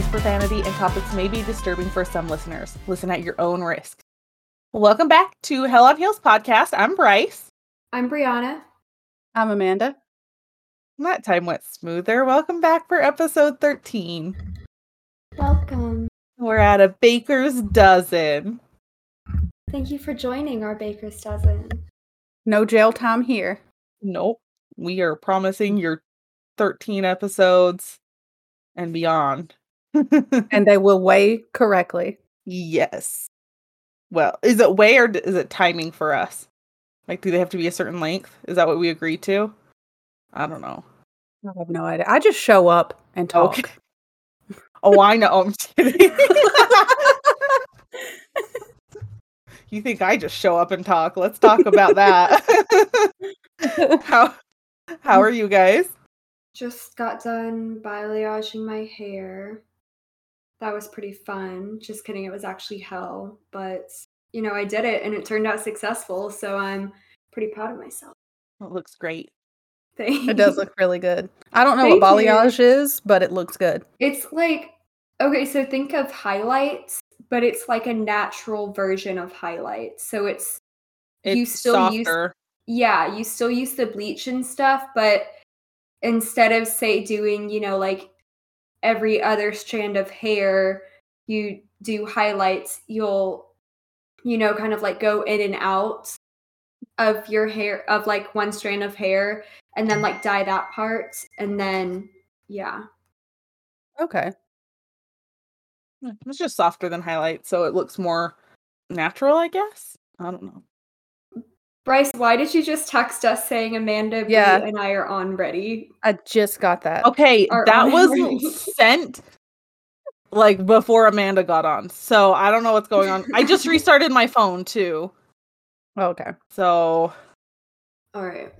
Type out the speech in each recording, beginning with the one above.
podcast uses profanity and topics may be disturbing for some listeners. Listen at your own risk. Welcome back to Hell on Heels podcast. I'm Bryce. I'm Brianna. I'm Amanda. That time went smoother. Welcome back for episode 13. Welcome. We're at a baker's dozen. Thank you for joining our Baker's Dozen. No jail time here. Nope. We are promising your 13 episodes and beyond. And they will weigh correctly. yes. Well, is it way or is it timing for us? Like, do they have to be a certain length? Is that what we agreed to? I don't know. I have no idea. I just show up and talk. Okay. Oh, I know. I'm just kidding. you think I just show up and talk? Let's talk about that. how how are you guys? Just got done balayaging my hair. That was pretty fun. Just kidding, it was actually hell. But, you know, I did it and it turned out successful. So I'm pretty proud of myself. It looks great. It does look really good. I don't know Thank what you. balayage is, but it looks good. It's like, okay, so think of highlights, but it's like a natural version of highlights. So it's, It's You still use- yeah, you still use the bleach and stuff, but instead of say doing, you know, like every other strand of hair, you do highlights, you'll, you know, kind of like go in and out of your hair, of like one strand of hair, and then like dye that part. And then, yeah. Okay. Hmm, it's just softer than highlight, so it looks more natural, I guess. I don't know. Bryce, why did you just text us saying Amanda Brie, Yeah. and I are on ready? I just got that. Okay, Are that on was already. sent like before Amanda got on. So I don't know what's going on. I just restarted my phone too. Okay. So All right.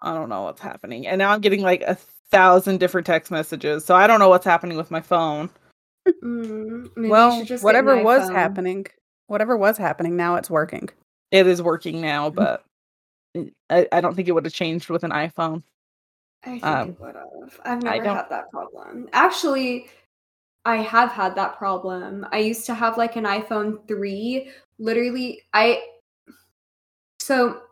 I don't know what's happening. And now I'm getting like a thousand different text messages. So I don't know what's happening with my phone. Mm, maybe you well, should just get whatever an was iPhone. happening, whatever was happening, now it's working. It is working now, but it- I, I don't think it would have changed with an iPhone. I think Um, it would have. I've never had that problem. Actually, I have had that problem. I used to have like an iPhone 3. Literally, I so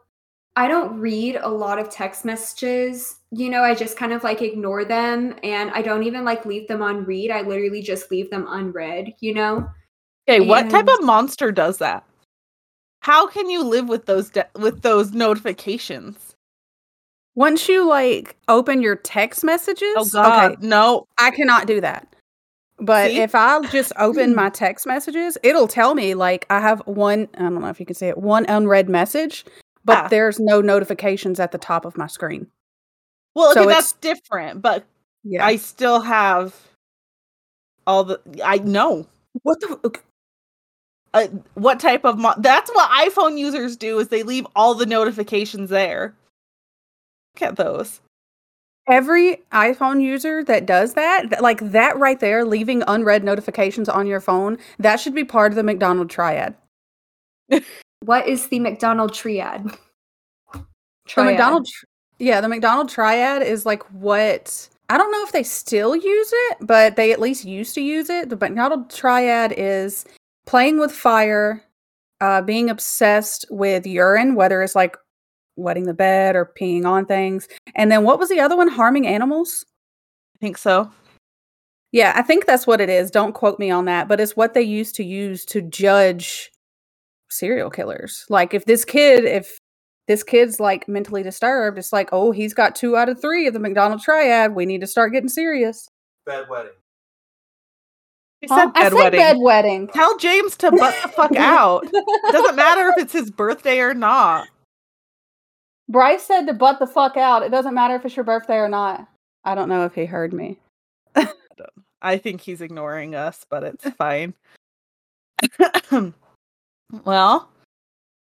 I don't read a lot of text messages. You know, I just kind of like ignore them and I don't even like leave them on read. I literally just leave them unread, you know? Okay, what type of monster does that? How can you live with those de- with those notifications? Once you like open your text messages, Oh god, okay, no. I cannot do that. But See? if I just open my text messages, it'll tell me like I have one, I don't know if you can see it, one unread message, but Ah. there's no notifications at the top of my screen. Well, okay, So that's different, but Yeah. I still have all the I know. what the Uh, what type of mo- that's what iPhone users do is they leave all the notifications there. Look at those. every iPhone user that does that, th- like that right there, leaving unread notifications on your phone, that should be part of the McDonald triad. What is the McDonald triad? The McDonald, tr- yeah, the McDonald triad is like what I don't know if they still use it, but they at least used to use it. The McDonald triad is playing with fire, uh, being obsessed with urine, whether it's like wetting the bed or peeing on things, and then what was the other one? Harming animals. I think so. Yeah, I think that's what it is. Don't quote me on that, but it's what they used to use to judge serial killers. Like if this kid, if this kid's like mentally disturbed, it's like, oh, he's got two out of three of the McDonald triad. We need to start getting serious. Bad wedding. He Huh? said I said wedding. bed wedding. Tell James to butt the fuck out. It doesn't matter if it's his birthday or not. Bryce said to butt the fuck out. It doesn't matter if it's your birthday or not. I don't know if he heard me. I think he's ignoring us, but it's fine. well,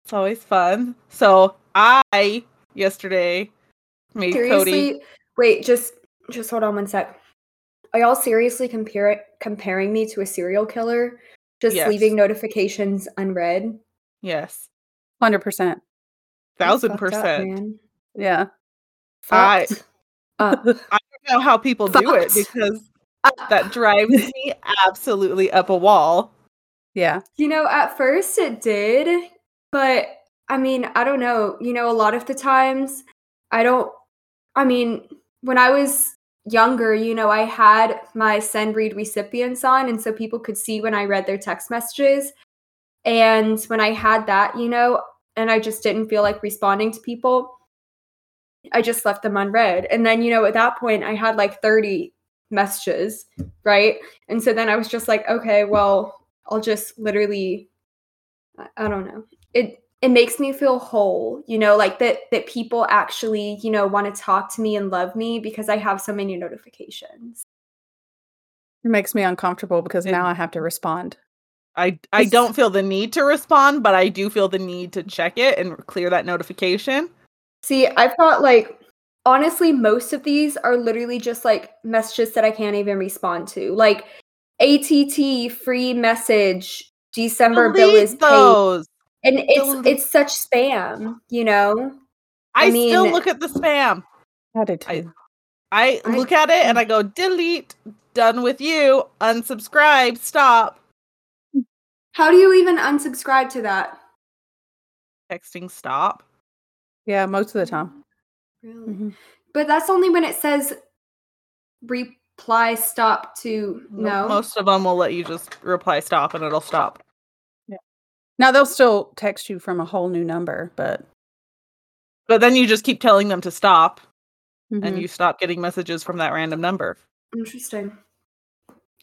it's always fun. So I yesterday made Cody. Seriously, wait, just just hold on one sec. Are y'all seriously compare comparing me to a serial killer? Just Yes. leaving notifications unread? Yes, Hundred percent. thousand Fucked up, percent. man. Yeah. I- Fucked. I don't know how people do it Fucked. because that drives me absolutely up a wall. Yeah. You know, at first it did, but I mean, I don't know. You know, a lot of the times I don't, I mean, when I was younger, you know, I had my send read recipients on, and so people could see when I read their text messages. And when I had that, you know, and I just didn't feel like responding to people, I just left them unread. And then, you know, at that point, I had like 30 messages, right? And so then I was just like, okay, well, I'll just literally, I, don't know. It, it makes me feel whole you know like that that people actually you know want to talk to me and love me because i have so many notifications It makes me uncomfortable because It- now I have to respond. I I It's- don't feel the need to respond, but I do feel the need to check it and clear that notification. see i've got like honestly most of these are literally just like messages that i can't even respond to like att free message december bill Delete is paid those. And it's Delete- it's such spam you know I, I still look at the spam. I did I- too. I I- look at it and I go delete, done with you, unsubscribe, stop. how do you even unsubscribe to that Texting stop. yeah, most of the time. really Mhm. But that's only when it says reply stop to no. Most of them will let you just reply stop and it'll stop. Now they'll still text you from a whole new number, but But then you just keep telling them to stop and Mhm. you stop getting messages from that random number. Interesting.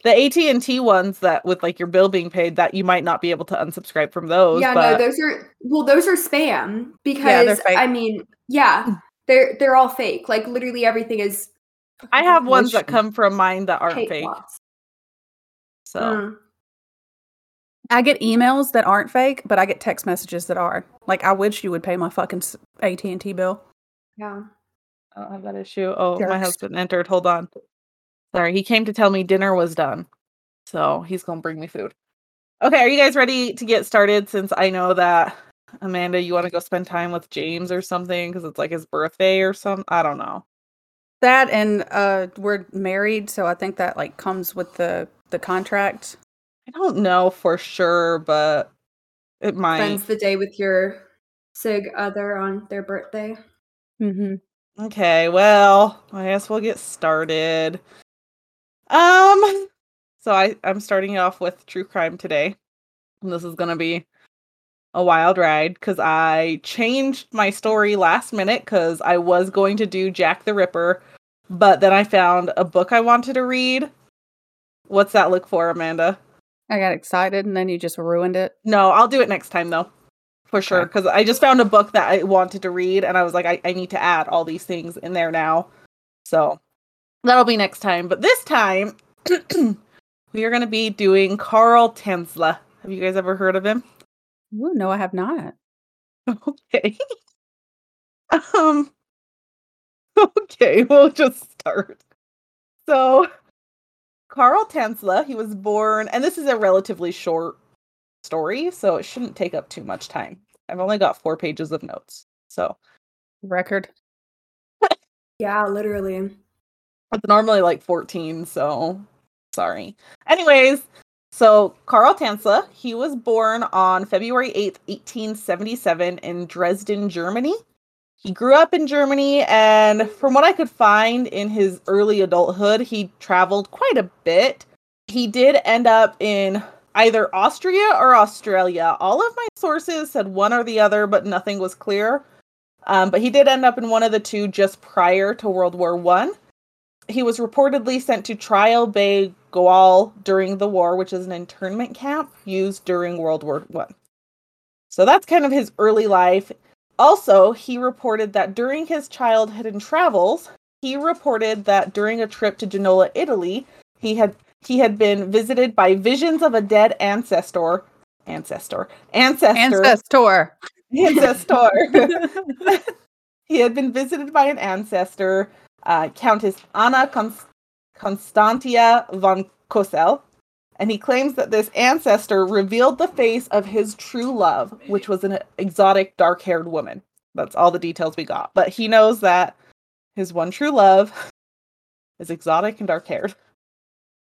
The AT&T ones that with like your bill being paid that you might not be able to unsubscribe from those, yeah, but no, those are well, those are spam because fake. I mean, yeah, they're they're all fake. Like literally everything is. I have ones that come from mine that aren't fake. bots. So Mm. I get emails that aren't fake, but I get text messages that are. Like, I wish you would pay my fucking AT and T bill. Yeah. I don't have that issue. Oh, my husband entered. Hold on. Sorry, he came to tell me dinner was done. So he's gonna bring me food. Okay, are you guys ready to get started? Since I know that Amanda, you want to go spend time with James or something because it's like his birthday or some. I don't know. That and uh, we're married, so I think that like comes with the the contract. I don't know for sure, but it might. Spends the day with your sig other on their birthday. Mm-hmm. Okay, well, I guess we'll get started. Um, so I I'm starting off with true crime today. And this is gonna be a wild ride because I changed my story last minute because I was going to do Jack the Ripper, but then I found a book I wanted to read. What's that look for, Amanda? I got excited, and then you just ruined it. No, I'll do it next time though. For sure. Okay. Because I just found a book that I wanted to read and I was like, I, I need to add all these things in there now. So that'll be next time. But this time, we are going to be doing Carl Tanzler. Have you guys ever heard of him? Ooh, no, I have not. Okay. um, okay, we'll just start. So, Carl Tanzler, he was born, and this is a relatively short story, so it shouldn't take up too much time. I've only got four pages of notes, so Record. Yeah, literally. it's normally like 14, so sorry. Anyways, so Carl Tanzler, he was born on February 8th, 1877 in Dresden, Germany. He grew up in Germany, and from what I could find in his early adulthood, he traveled quite a bit. He did end up in either Austria or Australia. All of my sources said one or the other, but nothing was clear. Um, but he did end up in one of the two just prior to World War One. He was reportedly sent to Trial Bay Goal during the war, which is an internment camp used during World War One. So that's kind of his early life. Also, he reported that during his childhood and travels, he reported that during a trip to Genola, Italy, he had he had been visited by visions of a dead ancestor, ancestor, ancestor, Ancestor. ancestor. he had been visited by an ancestor, uh, Countess Anna Const- Constantia von Cosel, and he claims that this ancestor revealed the face of his true love, which was an exotic dark haired woman. That's all the details we got. But he knows that his one true love is exotic and dark haired.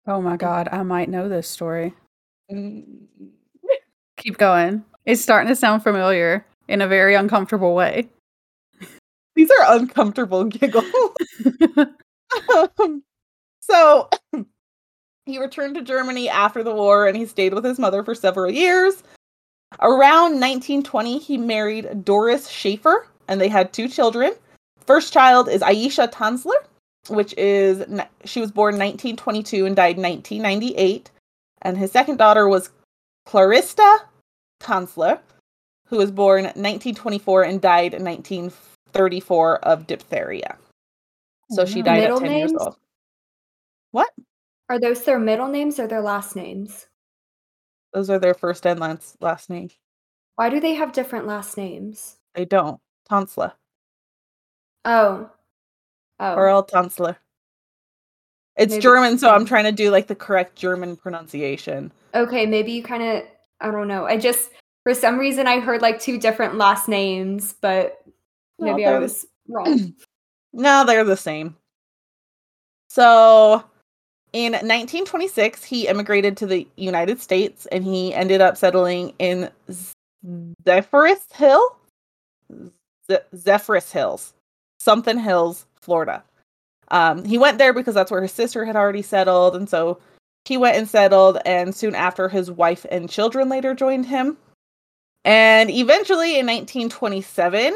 Oh my god, I might know this story. Keep going. It's starting to sound familiar in a very uncomfortable way. These are uncomfortable giggles. Um, so he returned to Germany after the war and he stayed with his mother for several years. Around 1920, he married Doris Schaefer and they had two children. First child is Aisha Tanzler, which is she was born 1922 and died 1998. And his second daughter was Clarista Tanzler, who was born 1924 and died in 1934 of diphtheria. So she died Middle at 10 years old. What? Are those their middle names or their last names? Those are their first and last last name. Why do they have different last names? They don't. Tonsla. Oh. Oh. Earl Tanzler. It's Maybe- German, so I'm trying to do like the correct German pronunciation. Okay, maybe you kind of I don't know. I just for some reason I heard like two different last names, but No, maybe I was wrong. No, they're the same. So in 1926, he immigrated to the United States and he ended up settling in Zephyrus Hill? Ze- Zephyrus Hills, something Hills, Florida. Um, he went there because that's where his sister had already settled. And so he went and settled. And soon after, his wife and children later joined him. And eventually in 1927,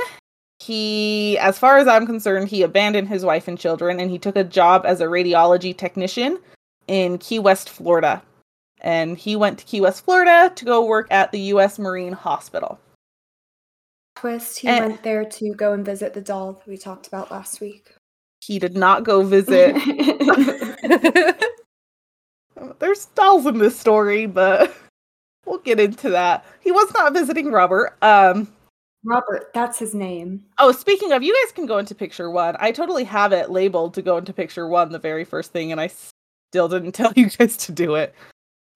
he as far as i'm concerned he abandoned his wife and children and he took a job as a radiology technician in key west florida and he went to key west florida to go work at the u.s marine hospital Twist, he Eh. went there to go and visit the doll that we talked about last week. he did not go visit there's dolls in this story but we'll get into that he was not visiting robert um Robert, that's his name. Oh, speaking of, you guys can go into picture one. I totally have it labeled to go into picture one the very first thing, and I still didn't tell you guys to do it.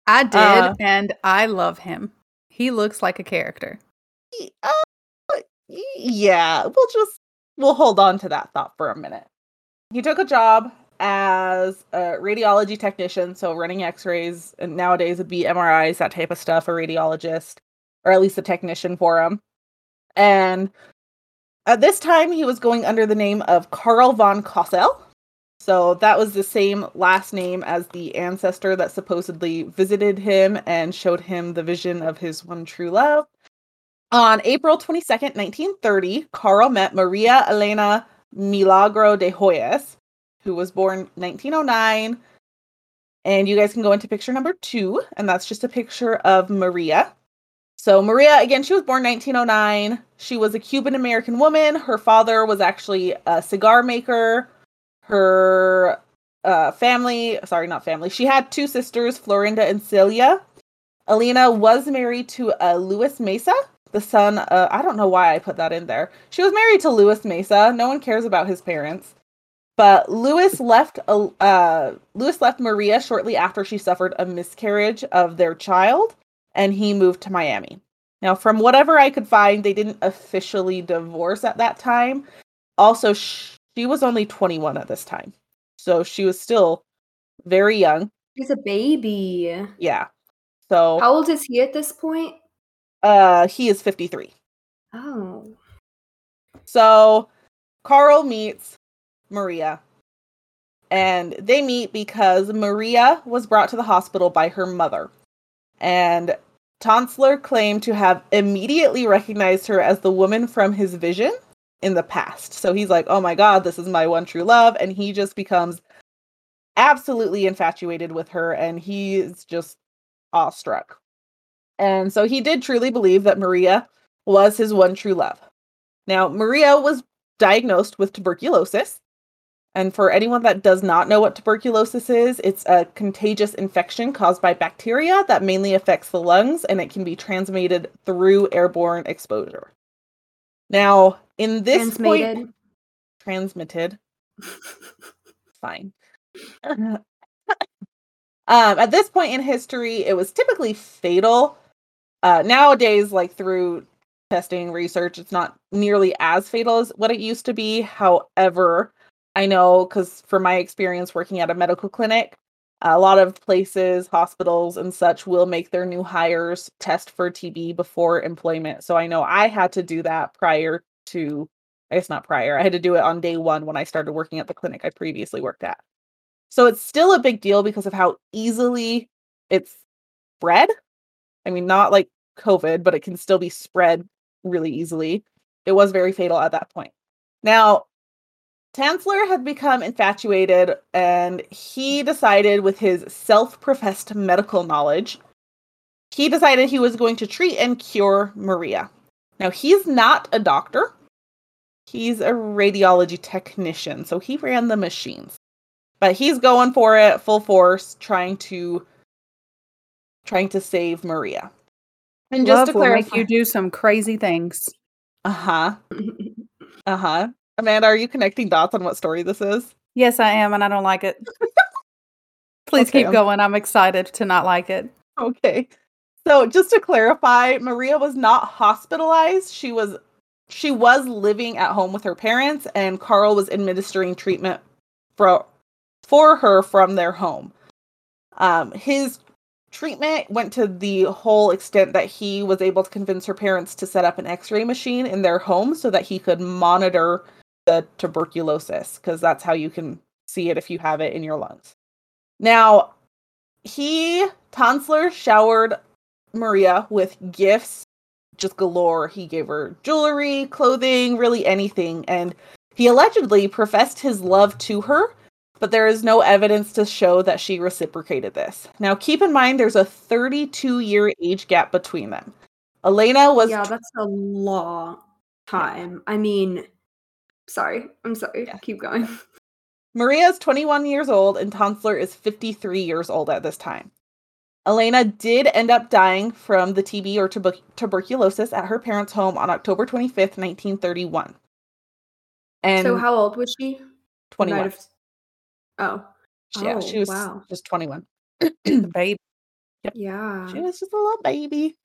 I did, Uh, and I love him. He looks like a character. Uh, yeah, we'll just we'll hold on to that thought for a minute. He took a job as a radiology technician, so running X-rays, and nowadays it'd be MRIs, that type of stuff. A radiologist, or at least a technician for him. And at this time, he was going under the name of Karl von Cosel. So that was the same last name as the ancestor that supposedly visited him and showed him the vision of his one true love. On April 22nd, 1930, Carl met Maria Elena Milagro de Hoyos, who was born 1909. And you guys can go into picture number two, and that's just a picture of Maria. So, Maria, again, she was born 1909. She was a Cuban American woman. Her father was actually a cigar maker. Her uh, family, sorry, not family, she had two sisters, Florinda and Celia. Alina was married to uh, Louis Mesa, the son. Uh, I don't know why I put that in there. She was married to Louis Mesa. No one cares about his parents. But Louis left. Uh, Louis left Maria shortly after she suffered a miscarriage of their child, and he moved to Miami. Now, from whatever I could find, they didn't officially divorce at that time. Also, she was only 21 at this time, so she was still very young. He's a baby. Yeah. So, How old is he at this point? uh, he is 53. Oh. So Carl meets Maria. And they meet because Maria was brought to the hospital by her mother. And Tanzler claimed to have immediately recognized her as the woman from his vision in the past. So he's like, oh my God, this is my one true love. And he just becomes absolutely infatuated with her and he's just awestruck. And so he did truly believe that Maria was his one true love. Now, Maria was diagnosed with tuberculosis. And for anyone that does not know what tuberculosis is, it's a contagious infection caused by bacteria that mainly affects the lungs and it can be transmitted through airborne exposure. Now, in this Transmated. point, transmitted, fine. um, at this point in history, it was typically fatal. Uh, nowadays, like through testing research, it's not nearly as fatal as what it used to be. However, I know because from my experience working at a medical clinic, A lot of places, hospitals, and such will make their new hires test for TB before employment. So I know I had to do that prior to, I guess not prior, I had to do it on day one when I started working at the clinic I previously worked at. So it's still a big deal because of how easily it's spread. I mean, not like COVID, but it can still be spread really easily. It was very fatal at that point. Now, Tanzler had become infatuated and he decided, with his self professed medical knowledge, he decided he was going to treat and cure Maria. Now, he's not a doctor, he's a radiology technician, so he ran the machines. But he's going for it full force, trying to trying to save Maria. And just Love to clarify, make you do some crazy things. Uh huh. uh huh. Amanda, are you connecting dots on what story this is? Yes, I am, and I don't like it. Please okay, keep going. I'm excited to not like it. Okay. So, just to clarify, Maria was not hospitalized. She was she was living at home with her parents and Carl was administering treatment for for her from their home. Um, his treatment went to the whole extent that he was able to convince her parents to set up an x-ray machine in their home so that he could monitor the tuberculosis because that's how you can see it if you have it in your lungs. Now, he Tanzler showered Maria with gifts just galore. He gave her jewelry, clothing, really anything, and he allegedly professed his love to her, but there is no evidence to show that she reciprocated this. Now, keep in mind there's a 32 year age gap between them. Elena was Yeah, that's a long time. I mean, Sorry. I'm sorry. Yeah. Keep going. Maria is 21 years old and Tanzler is 53 years old at this time. Elena did end up dying from the TB or tuber- tuberculosis at her parents' home on October 25th, 1931. And so, how old was she? 21. Have... Oh. Yeah, oh, she was wow. just 21. baby. Yep. Yeah. She was just a little baby.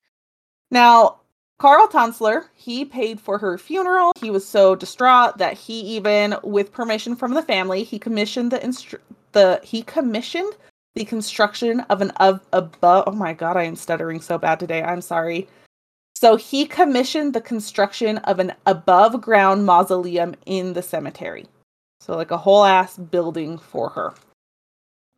Now, Carl Tanzler, he paid for her funeral. He was so distraught that he even, with permission from the family, he commissioned the instru- the he commissioned the construction of an of above. Oh my god, I am stuttering so bad today. I'm sorry. So he commissioned the construction of an above ground mausoleum in the cemetery. So like a whole ass building for her.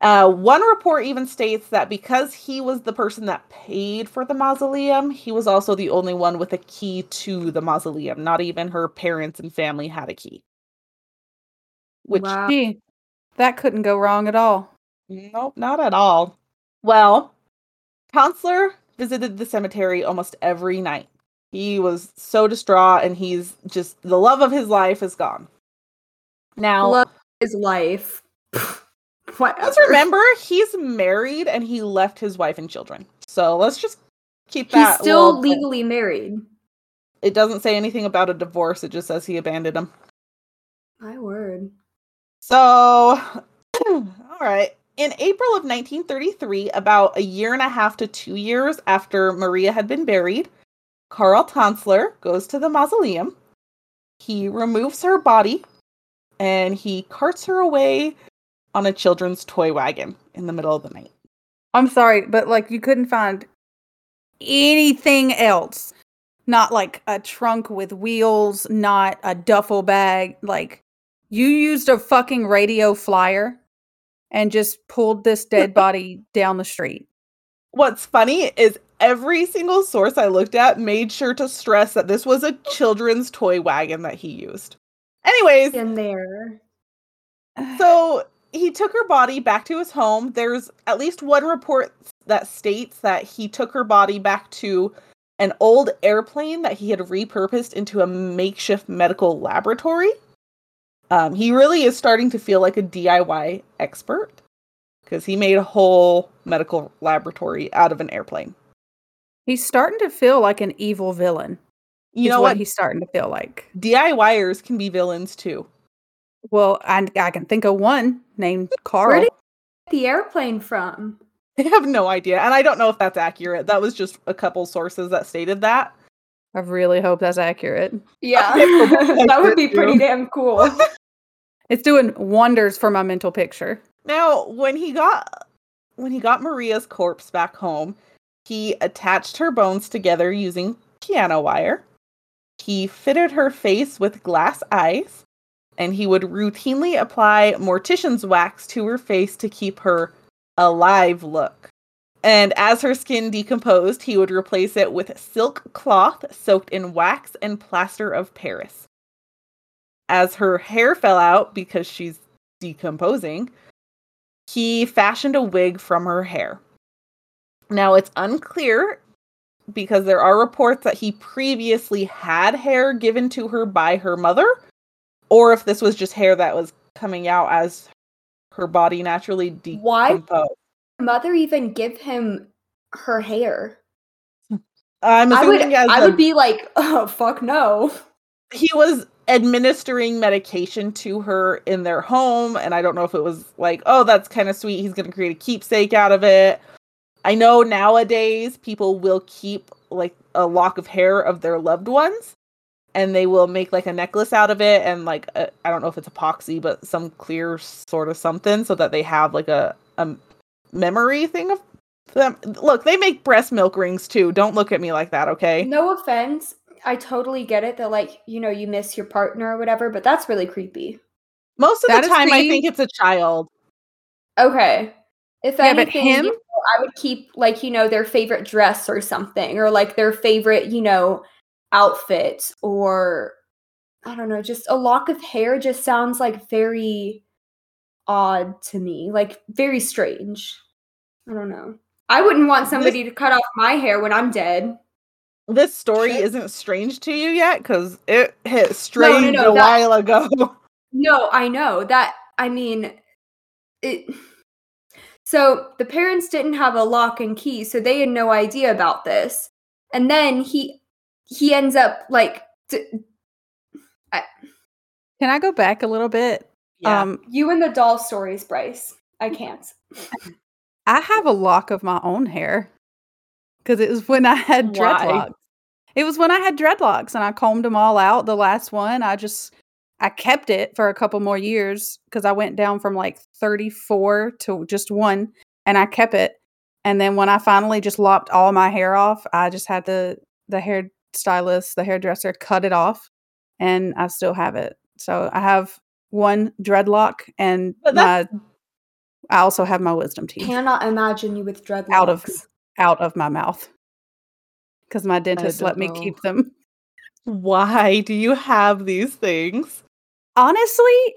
Uh, one report even states that because he was the person that paid for the mausoleum, he was also the only one with a key to the mausoleum. Not even her parents and family had a key. Which wow. Gee, that couldn't go wrong at all. Nope, not at all. Well, Tanzler visited the cemetery almost every night. He was so distraught, and he's just the love of his life is gone. Now, love his life. Whatever. Let's remember he's married and he left his wife and children. So let's just keep that. He's still legally married. It doesn't say anything about a divorce. It just says he abandoned him. My word. So, all right. In April of 1933, about a year and a half to two years after Maria had been buried, Carl Tanzler goes to the mausoleum. He removes her body and he carts her away on a children's toy wagon in the middle of the night. I'm sorry, but like you couldn't find anything else. Not like a trunk with wheels, not a duffel bag. Like you used a fucking radio flyer and just pulled this dead body down the street. What's funny is every single source I looked at made sure to stress that this was a children's toy wagon that he used. Anyways, in there. So he took her body back to his home. There's at least one report that states that he took her body back to an old airplane that he had repurposed into a makeshift medical laboratory. Um, he really is starting to feel like a DIY expert because he made a whole medical laboratory out of an airplane. He's starting to feel like an evil villain. You know what? what he's starting to feel like. DIYers can be villains too. Well, I, I can think of one named Carl. Where did the airplane from? I have no idea. And I don't know if that's accurate. That was just a couple sources that stated that. I really hope that's accurate. Yeah. that would be pretty damn cool. it's doing wonders for my mental picture. Now, when he got when he got Maria's corpse back home, he attached her bones together using piano wire. He fitted her face with glass eyes, and he would routinely apply mortician's wax to her face to keep her alive look. And as her skin decomposed, he would replace it with silk cloth soaked in wax and plaster of Paris. As her hair fell out because she's decomposing, he fashioned a wig from her hair. Now it's unclear because there are reports that he previously had hair given to her by her mother, or if this was just hair that was coming out as her body naturally decomposed. Why mother even give him her hair? I'm I would I a- would be like, oh fuck no. he was administering medication to her in their home and i don't know if it was like oh that's kind of sweet he's going to create a keepsake out of it i know nowadays people will keep like a lock of hair of their loved ones and they will make like a necklace out of it and like I I don't know if it's epoxy but some clear sort of something so that they have like a, a memory thing of them look they make breast milk rings too don't look at me like that okay No offense. I totally get it that like, you know, you miss your partner or whatever, but that's really creepy. most of That the is time i creepy. think it's a child Okay. If Yeah, but anything, him- you know, I would keep like, you know, their favorite dress or something, or like their favorite, you know, outfit, or I don't know, just a lock of hair just sounds like very odd to me, like very strange. I don't know. I wouldn't want somebody to cut off my hair when I'm dead. this story Sure. isn't strange to you yet because it hit strange no, a that- while ago. No, I know that. I mean, it. So the parents didn't have a lock and key, so they had no idea about this. And then he he ends up like d- Can I go back a little bit? Um, you and the doll stories, Bryce. I can't. I have a lock of my own hair because it was when I had Why? dreadlocks. It was when I had dreadlocks and I combed them all out. The last one, I just I kept it for a couple more years because I went down from like 34 to just one, and I kept it. And then when I finally just lopped all my hair off, I just had the the hair stylist, the hairdresser, cut it off, and I still have it. So I have one dreadlock, and my I also have my wisdom teeth Cannot imagine you with dreadlocks. Out of- out of my mouth because my dentist let me know. keep them. Why do you have these things? Honestly,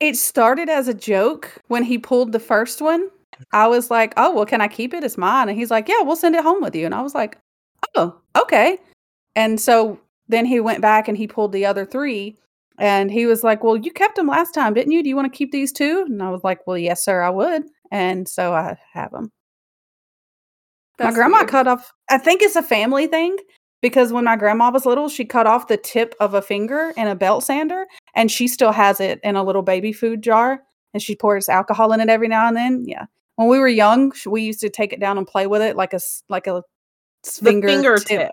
it started as a joke when he pulled the first one. I was like, "Oh, well, can I keep it? It's mine." And he's like, "Yeah, we'll send it home with you." And I was like, "Oh, okay." And so then he went back and he pulled the other three, and he was like, "Well, you kept them last time, didn't you? Do you want to keep these too?" And I was like, "Well, yes, sir, I would." And so I have them. my grandma weird. cut off i think it's a family thing because when my grandma was little she cut off the tip of a finger in a belt sander and she still has it in a little baby food jar and she pours alcohol in it every now and then yeah when we were young we used to take it down and play with it like a, like a The finger fingertip. tip.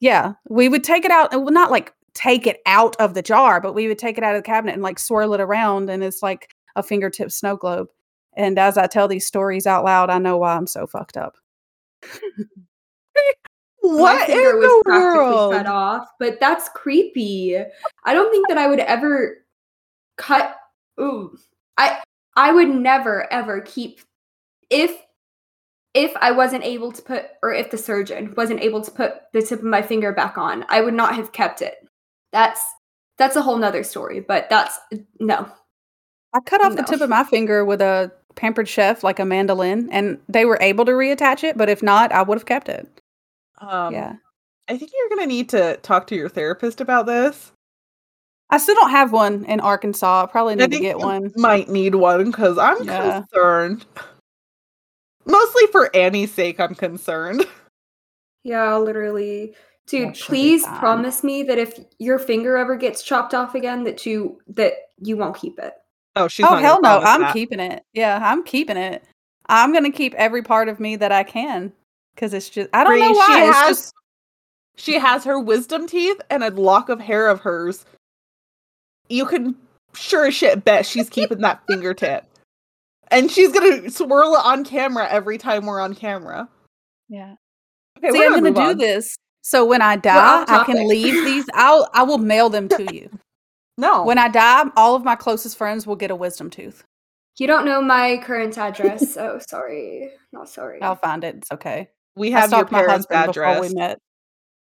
Yeah we would take it out well, not like take it out of the jar but we would take it out of the cabinet and like swirl it around and it's like a fingertip snow globe and as i tell these stories out loud i know why i'm so fucked up My What in finger was the practically world? cut off, but that's creepy. I don't think that I would ever cut. Ooh, I I would never ever keep if if I wasn't able to put or if the surgeon wasn't able to put the tip of my finger back on, I would not have kept it. That's that's a whole nother story, but that's no. I cut off the tip of my finger with a pampered chef, like a mandolin, and they were able to reattach it. But if not, I would have kept it. Um, yeah, I think you're gonna need to talk to your therapist about this. I still don't have one in Arkansas. I probably I need to get you one. Might need one because I'm Yeah. concerned. Mostly for Annie's sake, I'm concerned. Yeah, literally. Dude, That should be please promise me that if your finger ever gets chopped off again that you that you won't keep it. Oh, she's oh not hell no! I'm that. keeping it. Yeah, I'm keeping it. I'm gonna keep every part of me that I can because it's just I don't know why. She it's has, just she has her wisdom teeth and a lock of hair of hers. You can sure as shit bet she's keeping that fingertip. And she's gonna swirl it on camera every time we're on camera. Yeah. Okay, See, we're I'm gonna move do on. this. So when I die, I can leave these. I'll I will mail them to you. No. When I die, all of my closest friends will get a wisdom tooth. You don't know my current address, so sorry. Not sorry. I'll find it. It's okay. we have your stalked my parents' husband before address. we met.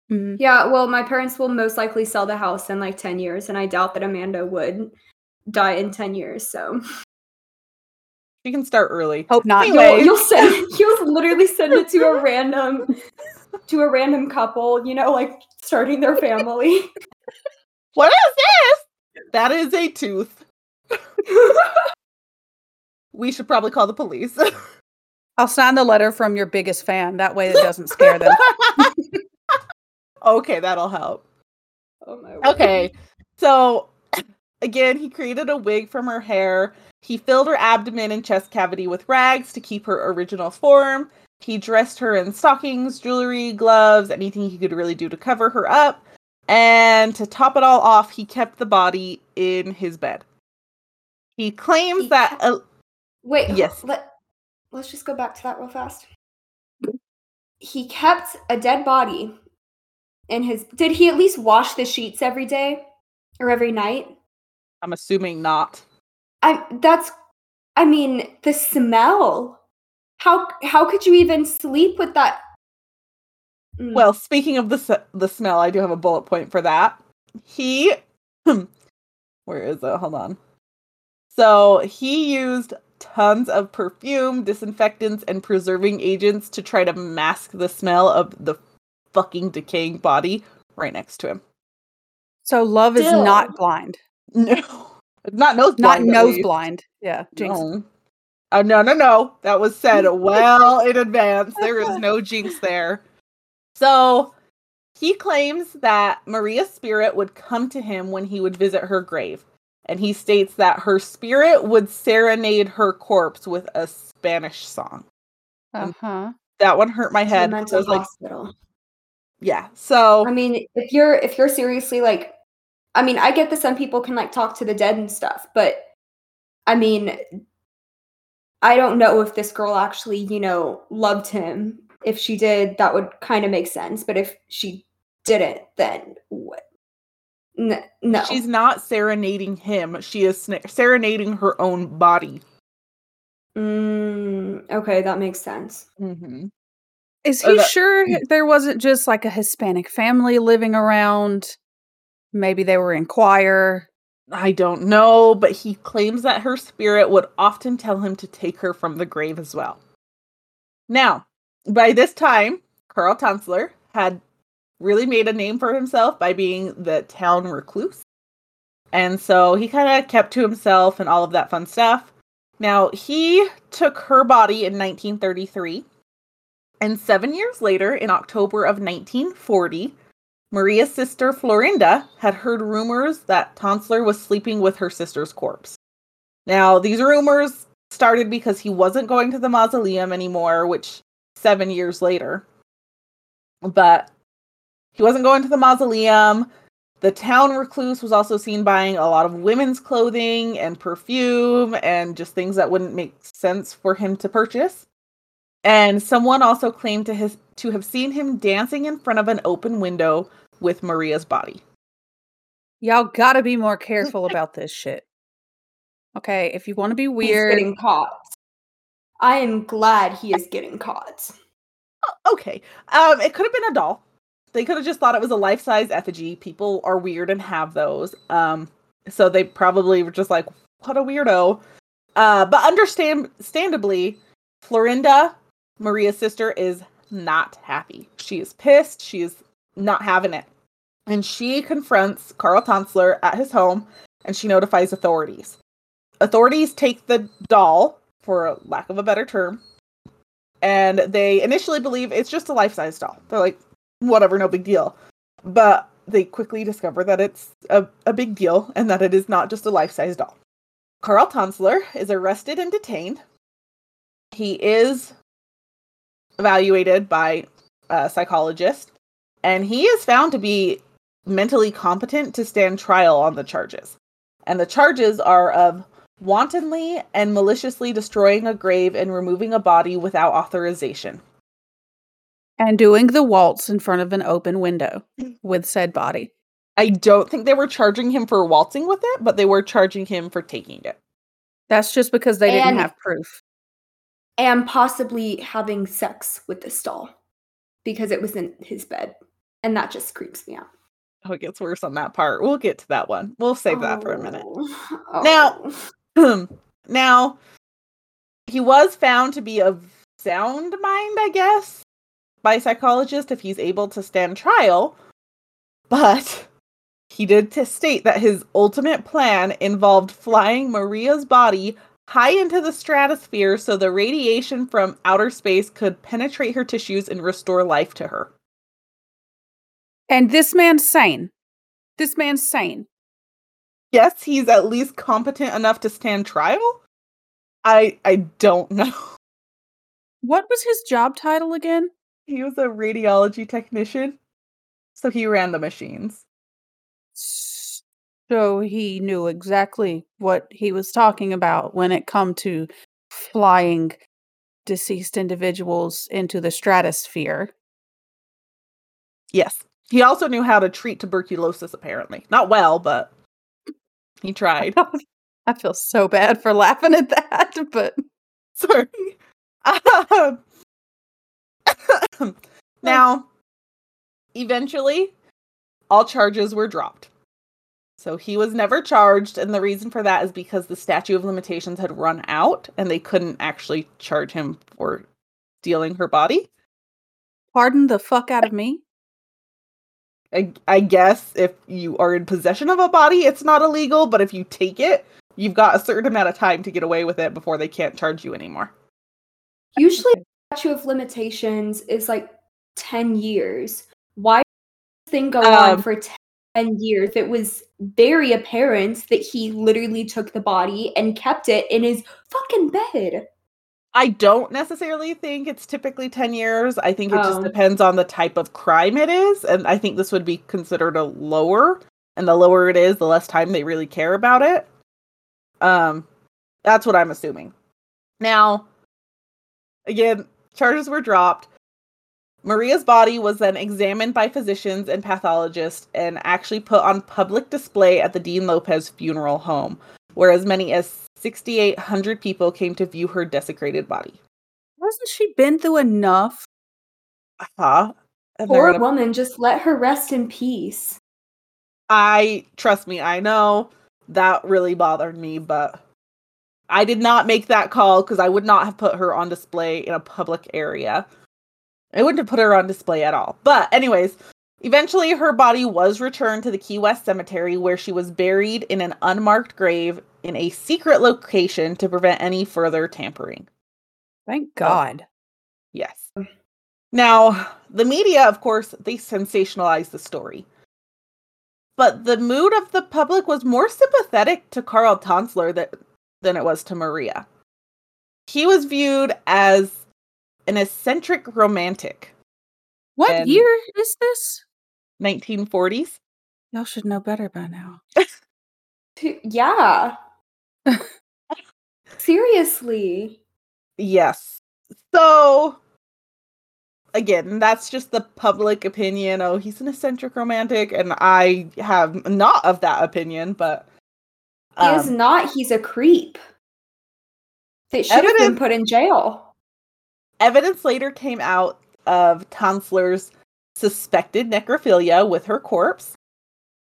Mhm. Yeah, well, my parents will most likely sell the house in like 10 years, and I doubt that Amanda would die in 10 years, so. She can start early. Hope not. Anyway. You'll, you'll send, you'll literally send it to a random, to a random couple, you know, like starting their family. What is this? That is a tooth. We should probably call the police. I'll sign the letter from your biggest fan. That way, it doesn't scare them. okay, that'll help. oh my word. Okay. So again, he created a wig from her hair. He filled her abdomen and chest cavity with rags to keep her original form. He dressed her in stockings, jewelry, gloves, anything he could really do to cover her up. And to top it all off, he kept the body in his bed. He claims He that kept- uh, Wait, Yes. Let, let's just go back to that real fast. He kept a dead body in his. Did he at least wash the sheets every day or every night? I'm assuming not. I that's I mean, the smell. How how could you even sleep with that? Mm, Well, speaking of the the smell, I do have a bullet point for that. He, where is it? Hold on. So he used tons of perfume, disinfectants, and preserving agents to try to mask the smell of the fucking decaying body right next to him. So love is not blind, No, not nose not blind. at nose blind. Yeah, Jinx. No. Oh no, no, no. That was said well in advance. There is no jinx there. So he claims that Maria's spirit would come to him when he would visit her grave. And he states that her spirit would serenade her corpse with a Spanish song. Uh huh. That one hurt my to a head. I mental was like, hospital. yeah. So I mean, if you're if you're seriously like, I mean, I get that some people can like talk to the dead and stuff, but I mean, I don't know if this girl actually, you know, loved him. If she did, that would kind of make sense. But if she didn't, then what? N- no. she's not serenading him. She is sna- serenading her own body. Mm, okay, that makes sense. Mm-hmm. Is he that- sure there wasn't just like a Hispanic family living around? Maybe they were in choir. I don't know, but he claims that her spirit would often tell him to take her from the grave as well. Now, by this time, Carl Tanzler had really made a name for himself by being the town recluse. And so he kind of kept to himself and all of that fun stuff. Now, he took her body in 1933. And seven years later, in October of 1940, Maria's sister Florinda had heard rumors that Tanzler was sleeping with her sister's corpse. Now, these rumors started because he wasn't going to the mausoleum anymore, which seven years later. But he wasn't going to the mausoleum. The town recluse was also seen buying a lot of women's clothing and perfume and just things that wouldn't make sense for him to purchase. And someone also claimed to his to have seen him dancing in front of an open window with Maria's body. Y'all gotta be more careful about this shit. Okay, if you want to be He's weird, getting caught. I am glad he is getting caught. Oh, okay. Um, it could have been a doll. They could have just thought it was a life-size effigy. People are weird and have those. Um, so they probably were just like, "What a weirdo." Uh, but understand, understandably, Florinda, Maria's sister, is not happy. She is pissed. She is not having it, and she confronts Carl Tanzler at his home, and she notifies authorities. Authorities take the doll, for lack of a better term, and they initially believe it's just a life-size doll. They're like, whatever, no big deal. But they quickly discover that it's a, a big deal and that it is not just a life-size doll. Carl Tanzler is arrested and detained. He is evaluated by a psychologist, and he is found to be mentally competent to stand trial on the charges. And the charges are of wantonly and maliciously destroying a grave and removing a body without authorization. And doing the waltz in front of an open window with said body. I don't think they were charging him for waltzing with it, but they were charging him for taking it. That's just because they didn't have proof. and possibly having sex with the doll because it was in his bed, and that just creeps me out. Oh, it gets worse on that part. We'll get to that one. We'll save that for a minute. Oh. Now- Oh. now, he was found to be of sound mind, I guess, by a psychologist if he's able to stand trial. But he did to state that his ultimate plan involved flying Maria's body high into the stratosphere so the radiation from outer space could penetrate her tissues and restore life to her. And this man's sane. This man's sane. Yes, he's at least competent enough to stand trial. I I don't know. What was his job title again? He was a radiology technician. So he ran the machines. So he knew exactly what he was talking about when it come to flying deceased individuals into the stratosphere. Yes. He also knew how to treat tuberculosis, apparently. Not well, but he tried. I feel so bad for laughing at that, but Sorry. Um, now, eventually, all charges were dropped. So he was never charged, and the reason for that is because the statute of limitations had run out and they couldn't actually charge him for stealing her body. pardon the fuck out of me. I, I guess if you are in possession of a body, it's not illegal, but if you take it, you've got a certain amount of time to get away with it before they can't charge you anymore. Usually, the statute of limitations is like 10 years. Why did this thing go Um, on for 10 years? It was very apparent that he literally took the body and kept it in his fucking bed. I don't necessarily think it's typically 10 years. I think it just Oh. depends on the type of crime it is. And I think this would be considered a lower. And the lower it is, the less time they really care about it. Um, that's what I'm assuming. Now, again, charges were dropped. Maria's body was then examined by physicians and pathologists and actually put on public display at the Dean Lopez funeral home, where as many as 6,800 people came to view her desecrated body. Hasn't she been through enough? Huh? And they're Poor gonna- woman, just let her rest in peace. I trust me, I know that really bothered me, but I did not make that call because I would not have put her on display in a public area. I wouldn't have put her on display at all. But, anyways, eventually her body was returned to the Key West Cemetery where she was buried in an unmarked grave in a secret location to prevent any further tampering. Thank God. Yes. Now, the media, of course, they sensationalized the story. But the mood of the public was more sympathetic to Carl Tanzler that, than it was to Maria. He was viewed as an eccentric romantic. What And- year is this? 1940s. Y'all should know better by now. Yeah. Seriously. Yes. So, again, that's just the public opinion. Oh, he's an eccentric romantic, and I have not of that opinion, but. He is um, not, he's a creep. That should have been put in jail. Evidence later came out of Tanzler's suspected necrophilia with her corpse.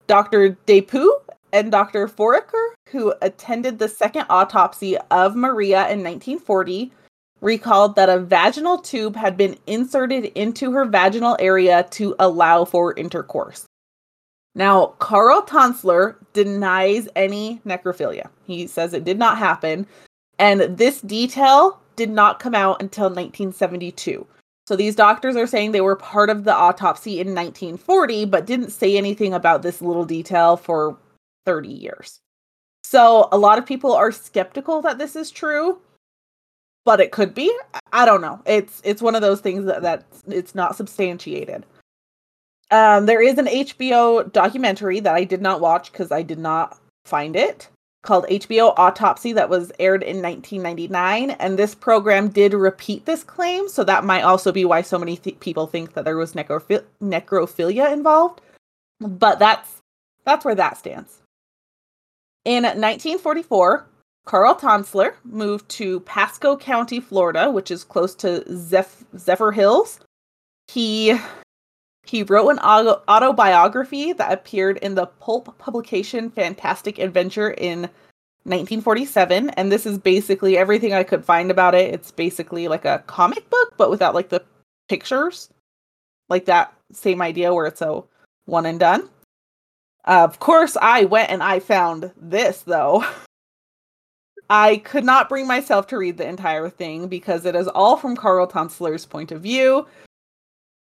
Dr. DePoo and Dr. Foraker, who attended the second autopsy of Maria in 1940, recalled that a vaginal tube had been inserted into her vaginal area to allow for intercourse. Now, Carl Tanzler denies any necrophilia. He says it did not happen, and this detail did not come out until 1972. So these doctors are saying they were part of the autopsy in 1940, but didn't say anything about this little detail for 30 years. So a lot of people are skeptical that this is true, but it could be. I- don't know. It's it's one of those things that, that it's not substantiated. Um, there is an HBO documentary that I did not watch because I did not find it called HBO Autopsy that was aired in 1999. And this program did repeat this claim. So that might also be why so many th- people think that there was necrophi- necrophilia involved. But that's that's where that stands. In 1944, Carl Tanzler moved to Pasco County, Florida, which is close to Zeph- Zephyrhills. He he wrote an autobiography that appeared in the pulp publication Fantastic Adventure in 1947 and this is basically everything I could find about it. It's basically like a comic book but without like the pictures. Like that same idea where it's a one and done. of course I went and I found this though. I could not bring myself to read the entire thing because it is all from Carl Tanzler's point of view.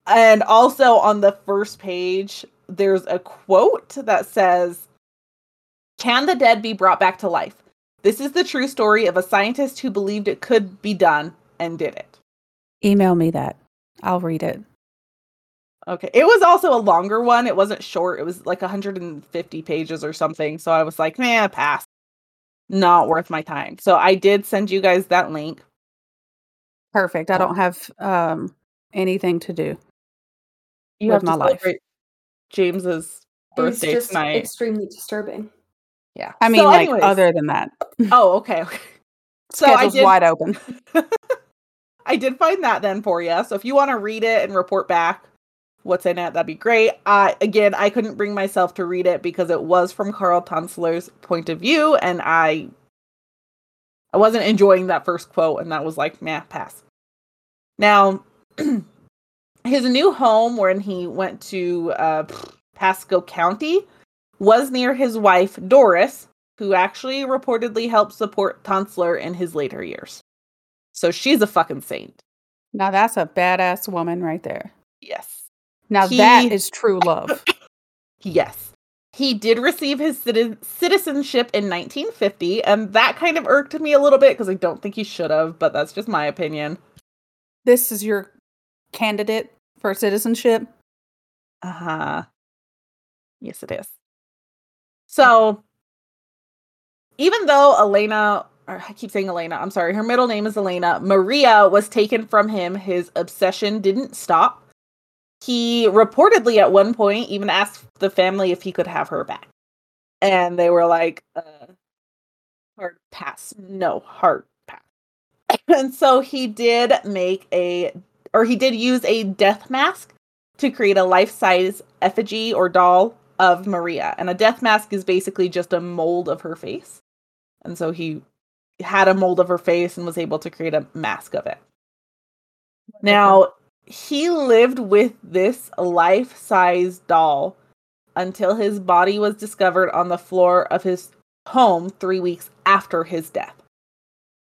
And also on the first page, there's a quote that says, Can the dead be brought back to life? This is the true story of a scientist who believed it could be done and did it. Email me that. I'll read it. Okay. It was also a longer one. It wasn't short. It was like 150 pages or something. So I was like, man, pass. Not worth my time. So I did send you guys that link. Perfect. I don't have um anything to do. You With have my to life. celebrate James's It's birthday just tonight. extremely disturbing. yeah. I mean, So like anyways- other than that, Oh, okay. okay. So I did wide open. I did find that then for you. So if you want to read it and report back what's in it, that'd be great. Uh, again, I couldn't bring myself to read it because it was from Carl Tanzler's point of view, and I I wasn't enjoying that first quote, and that was like, meh, pass. Now, his new home, when he went to uh, Pasco County, was near his wife Doris, who actually reportedly helped support Tanzler in his later years. So she's a fucking saint. Now that's a badass woman right there. Yes. Now He- that is true love. Yes. He did receive his citi- citizenship in 1950, and that kind of irked me a little bit because I don't think he should have, but that's just my opinion. this is your candidate for citizenship. Uh huh. Yes, it is. So, even though Elena, or I keep saying Elena, I'm sorry, her middle name is Elena, Maria was taken from him, his obsession didn't stop. He reportedly at one point even asked the family if he could have her back. And they were like, uh, hard pass. No, hard pass. and so he did make a, or he did use a death mask to create a life size effigy or doll of Maria. And a death mask is basically just a mold of her face. And so he had a mold of her face and was able to create a mask of it. Now, he lived with this life size doll until his body was discovered on the floor of his home three weeks after his death.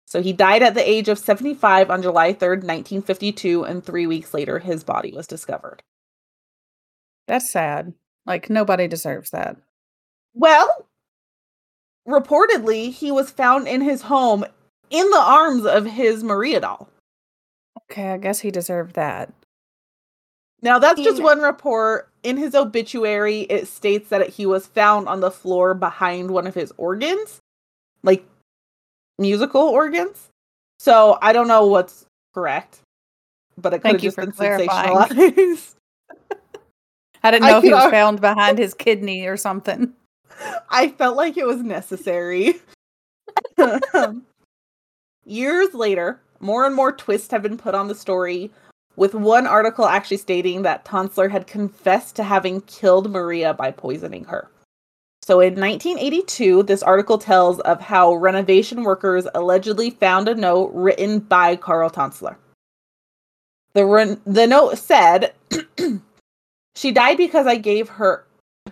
So he died at the age of 75 on July 3rd, 1952, and three weeks later, his body was discovered. That's sad. Like nobody deserves that. Well, reportedly, he was found in his home in the arms of his Maria doll. Okay, I guess he deserved that. Now, that's just one report. In his obituary, it states that he was found on the floor behind one of his organs, like musical organs. So I don't know what's correct, but it could have just been clarifying. sensationalized. I didn't I know if he was found behind his kidney or something. I felt like it was necessary. Years later, more and more twists have been put on the story, with one article actually stating that Tanzler had confessed to having killed Maria by poisoning her. So in 1982, this article tells of how renovation workers allegedly found a note written by Carl Tanzler. The, re- the note said, She died because I gave her.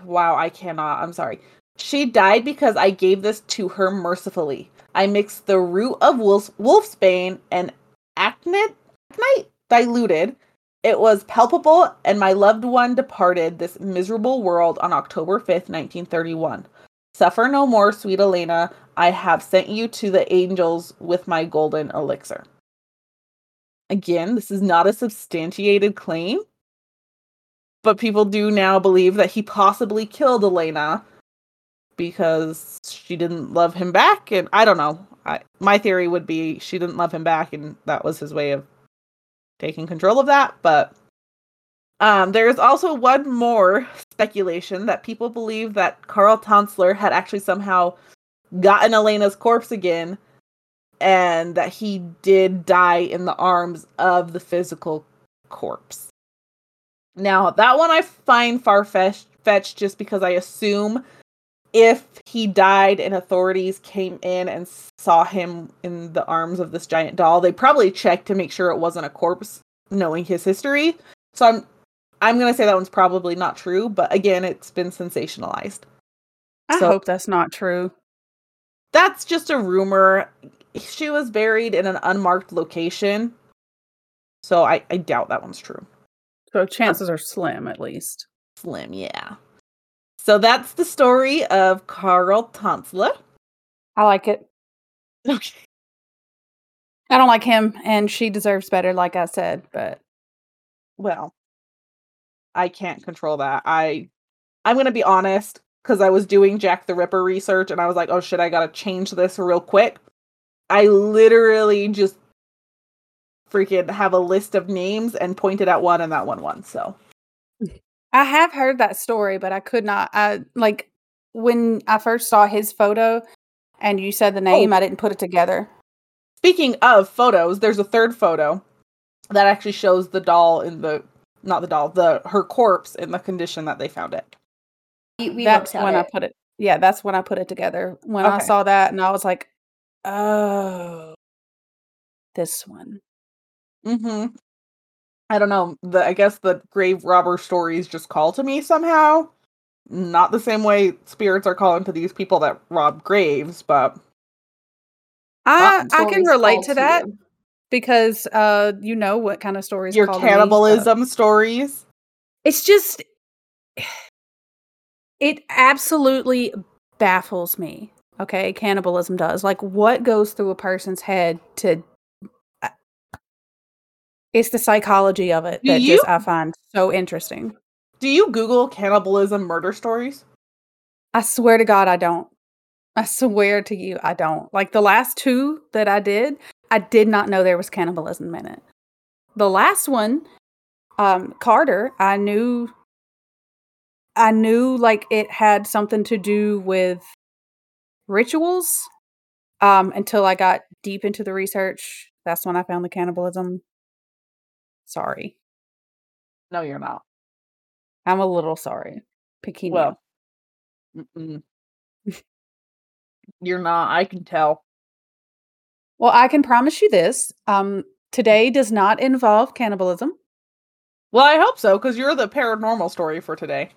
Wow, I cannot. I'm sorry. She died because I gave this to her mercifully. I mixed the root of wolf's, wolfsbane and aconite diluted. It was palpable, and my loved one departed this miserable world on October 5th, 1931. Suffer no more, sweet Elena. I have sent you to the angels with my golden elixir. Again, this is not a substantiated claim, but people do now believe that he possibly killed Elena because she didn't love him back and I don't know. I, my theory would be she didn't love him back and that was his way of taking control of that, but um, there's also one more speculation that people believe that Carl Tanzler had actually somehow gotten Elena's corpse again and that he did die in the arms of the physical corpse. Now, that one I find far fetched just because I assume if he died and authorities came in and saw him in the arms of this giant doll, they probably checked to make sure it wasn't a corpse, knowing his history. So I'm I'm gonna say that one's probably not true, but again, it's been sensationalized. I so, hope that's not true. That's just a rumor. She was buried in an unmarked location. So I, I doubt that one's true. So chances are slim at least. Slim, yeah. So that's the story of Carl Tanzler. I like it. Okay. I don't like him, and she deserves better, like I said, but well, I can't control that. I I'm gonna be honest, because I was doing Jack the Ripper research and I was like, oh shit, I gotta change this real quick. I literally just freaking have a list of names and pointed at one and that one won. So I have heard that story, but I could not. I like when I first saw his photo and you said the name, oh. I didn't put it together. Speaking of photos, there's a third photo that actually shows the doll in the not the doll, the her corpse in the condition that they found it. We, we that's when it. I put it. Yeah, that's when I put it together. When okay. I saw that, and I was like, "Oh, this one." Hmm. I don't know. The I guess the grave robber stories just call to me somehow. Not the same way spirits are calling to these people that rob graves, but I I can relate to that you. because uh you know what kind of stories your cannibalism me, so. stories. It's just it absolutely baffles me. Okay, cannibalism does. Like what goes through a person's head to it's the psychology of it Do that you, just I find so interesting. Do you Google cannibalism murder stories? I swear to God, I don't. I swear to you, I don't. Like the last two that I did, I did not know there was cannibalism in it. The last one, um, Carter, I knew I knew like it had something to do with rituals. Um, until I got deep into the research. That's when I found the cannibalism Sorry. No, you're not. I'm a little sorry. Pequeno. Well, you're not. I can tell. Well, I can promise you this. Um, today does not involve cannibalism. Well, I hope so, because you're the paranormal story for today.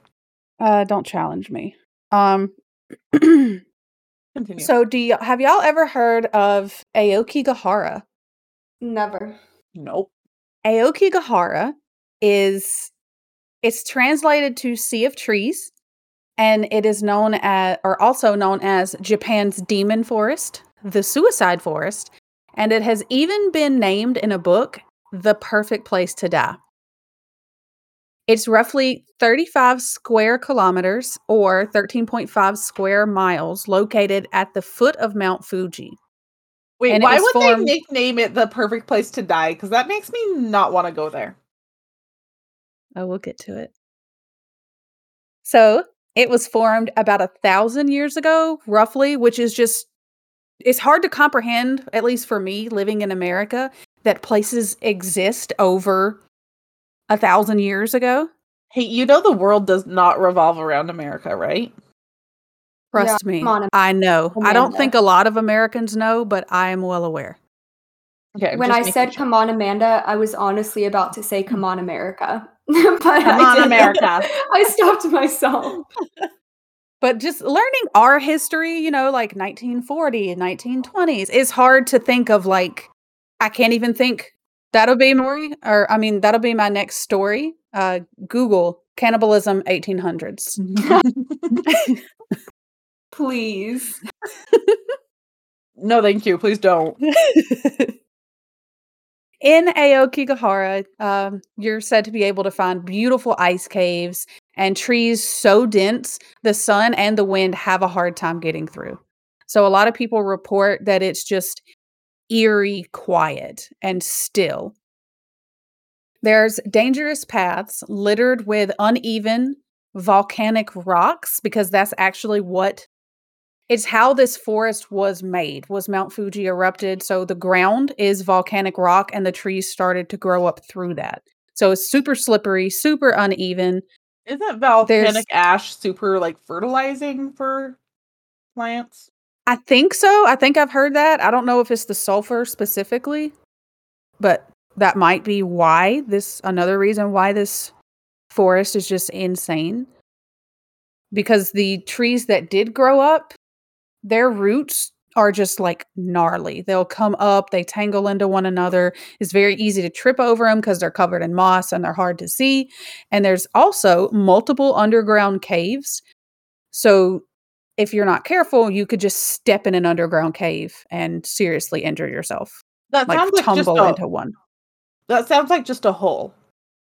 Uh, don't challenge me. Um, Continue. So, do you have y'all ever heard of Aokigahara? Never. Nope. Aokigahara is it's translated to Sea of Trees, and it is known as, or also known as Japan's Demon Forest, the Suicide Forest, and it has even been named in a book, The Perfect Place to Die. It's roughly 35 square kilometers or 13.5 square miles located at the foot of Mount Fuji. Wait, and why would formed... they nickname it the perfect place to die? Because that makes me not want to go there. Oh, we'll get to it. So it was formed about a thousand years ago, roughly, which is just it's hard to comprehend, at least for me, living in America, that places exist over a thousand years ago. Hey, you know the world does not revolve around America, right? Trust yeah, me. On, I know. Amanda. I don't think a lot of Americans know, but I am well aware. Okay. When I said sure. "Come on, Amanda," I was honestly about to say "Come on, America," but Come I on, America. I stopped myself. but just learning our history, you know, like 1940 and 1920s, is hard to think of. Like, I can't even think. That'll be Maury, or I mean, that'll be my next story. Uh, Google cannibalism 1800s. Please. no, thank you. Please don't. In Aokigahara, um, you're said to be able to find beautiful ice caves and trees so dense, the sun and the wind have a hard time getting through. So a lot of people report that it's just eerie quiet and still. There's dangerous paths littered with uneven volcanic rocks because that's actually what it's how this forest was made was mount fuji erupted. So the ground is volcanic rock and the trees started to grow up through that. So it's super slippery super uneven. Isn't volcanic ash super like fertilizing for plants? i think so. I think i've heard that. I don't know if it's the sulfur specifically but that might be why this another reason why this forest is just insane. Because the trees that did grow up their roots are just like gnarly they'll come up they tangle into one another it's very easy to trip over them because they're covered in moss and they're hard to see and there's also multiple underground caves so if you're not careful you could just step in an underground cave and seriously injure yourself That like sounds like just tumble a, into one that sounds like just a hole.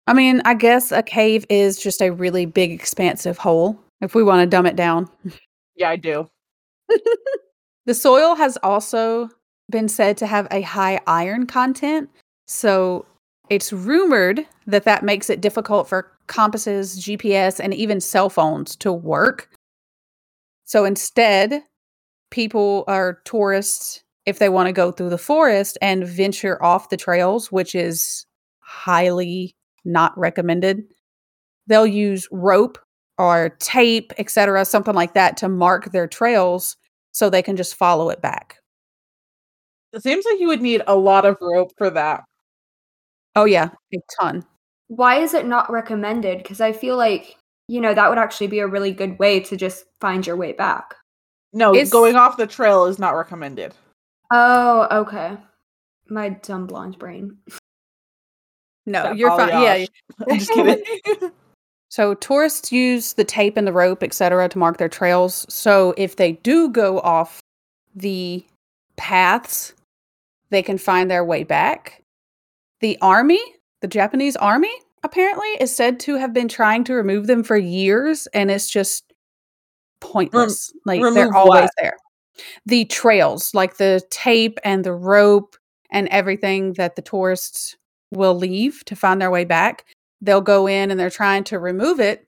I mean, I guess a cave is just a really big, expansive hole, if we want to dumb it down. Yeah, I do. The soil has also been said to have a high iron content. So it's rumored that that makes it difficult for compasses, GPS, and even cell phones to work. So instead, people or tourists, if they want to go through the forest and venture off the trails, which is highly not recommended, they'll use rope or tape, etc., something like that to mark their trails so they can just follow it back. It seems like you would need a lot of rope for that. Oh yeah, a ton. Why is it not recommended? Because I feel like, you know, that would actually be a really good way to just find your way back. No, It's- going off the trail is not recommended. Oh, okay. My dumb blonde brain. No, you're fine. Yeah. balayage. I'm just kidding. So tourists use the tape and the rope, etc., to mark their trails. So if they do go off the paths, they can find their way back. The army, the Japanese army, apparently is said to have been trying to remove them for years, and it's just pointless. like they're always what? there. The trails, like the tape and the rope and everything that the tourists will leave to find their way back they'll go in and they're trying to remove it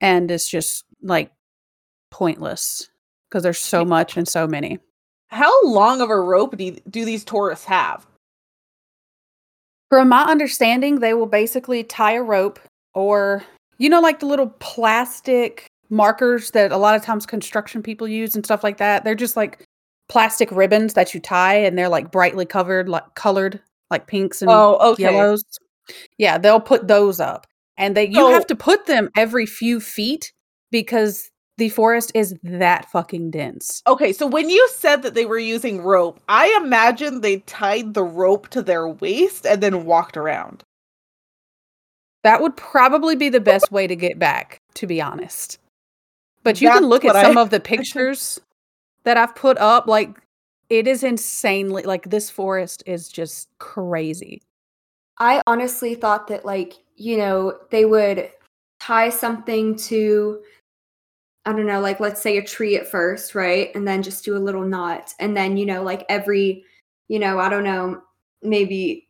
and it's just like pointless because there's so much and so many How long of a rope do, do these tourists have? from my understanding they will basically tie a rope or you know like the little plastic markers that a lot of times construction people use and stuff like that they're just like plastic ribbons that you tie and they're like brightly covered like colored like pinks and Oh, okay. yellows. Yeah, they'll put those up. And they you have to put them every few feet because the forest is that fucking dense. Okay, so when you said that they were using rope, I imagine they tied the rope to their waist and then walked around. That would probably be the best way to get back, to be honest. But you can look at some I- of the pictures that I've put up like it is insanely like this forest is just crazy. I honestly thought that, like, you know, they would tie something to, I don't know, like, let's say a tree at first, right? And then just do a little knot. And then, you know, like every, you know, I don't know, maybe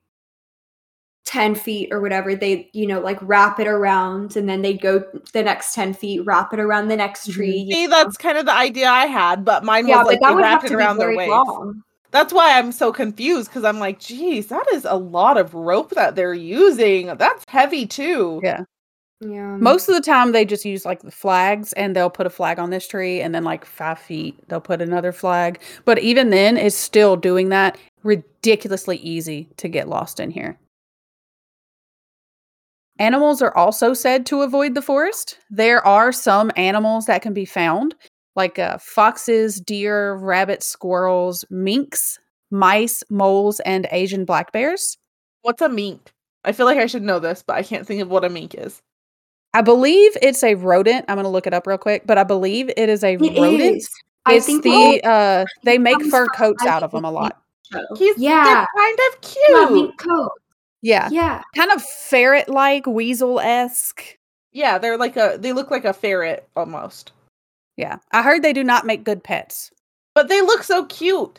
10 feet or whatever, they, you know, like wrap it around and then they'd go the next 10 feet, wrap it around the next Mhm. tree. See, know? that's kind of the idea I had, but mine yeah, was like that they would have wrapped to it be around their very waist. long. That's why I'm so confused because I'm like, geez, that is a lot of rope that they're using. That's heavy too. Yeah. Yeah. Most of the time, they just use like the flags, and they'll put a flag on this tree, and then like five feet, they'll put another flag. But even then, it's still doing that ridiculously easy to get lost in here. Animals are also said to avoid the forest. There are some animals that can be found, like uh, foxes, deer, rabbits, squirrels, minks, mice, moles, and Asian black bears. What's a mink? I feel like I should know this, but I can't think of what a mink is. I believe it's a rodent. I'm going to look it up real quick, but I believe it is a It rodent. is. I It's think the uh they make fur coats out of them a lot. He's yeah. they're kind of cute. Mink coat. Yeah. Yeah. Kind of ferret like, weasel esque. Yeah, they're like a they look like a ferret almost. Yeah. I heard they do not make good pets. But they look so cute.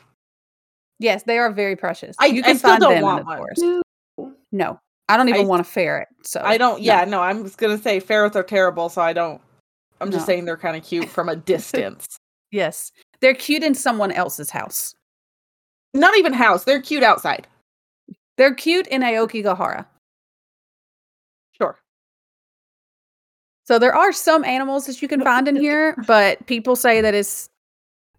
Yes, they are very precious. I- you I can still find don't them want in the one. forest. No. I don't even I- want a ferret. So I don't yeah, no, I'm just gonna say ferrets are terrible, so I don't I'm just saying they're kind of cute from a distance. Yes. They're cute in someone else's house. Not even house, they're cute outside. They're cute in Aokigahara. So there are some animals that you can find in here, but people say that it's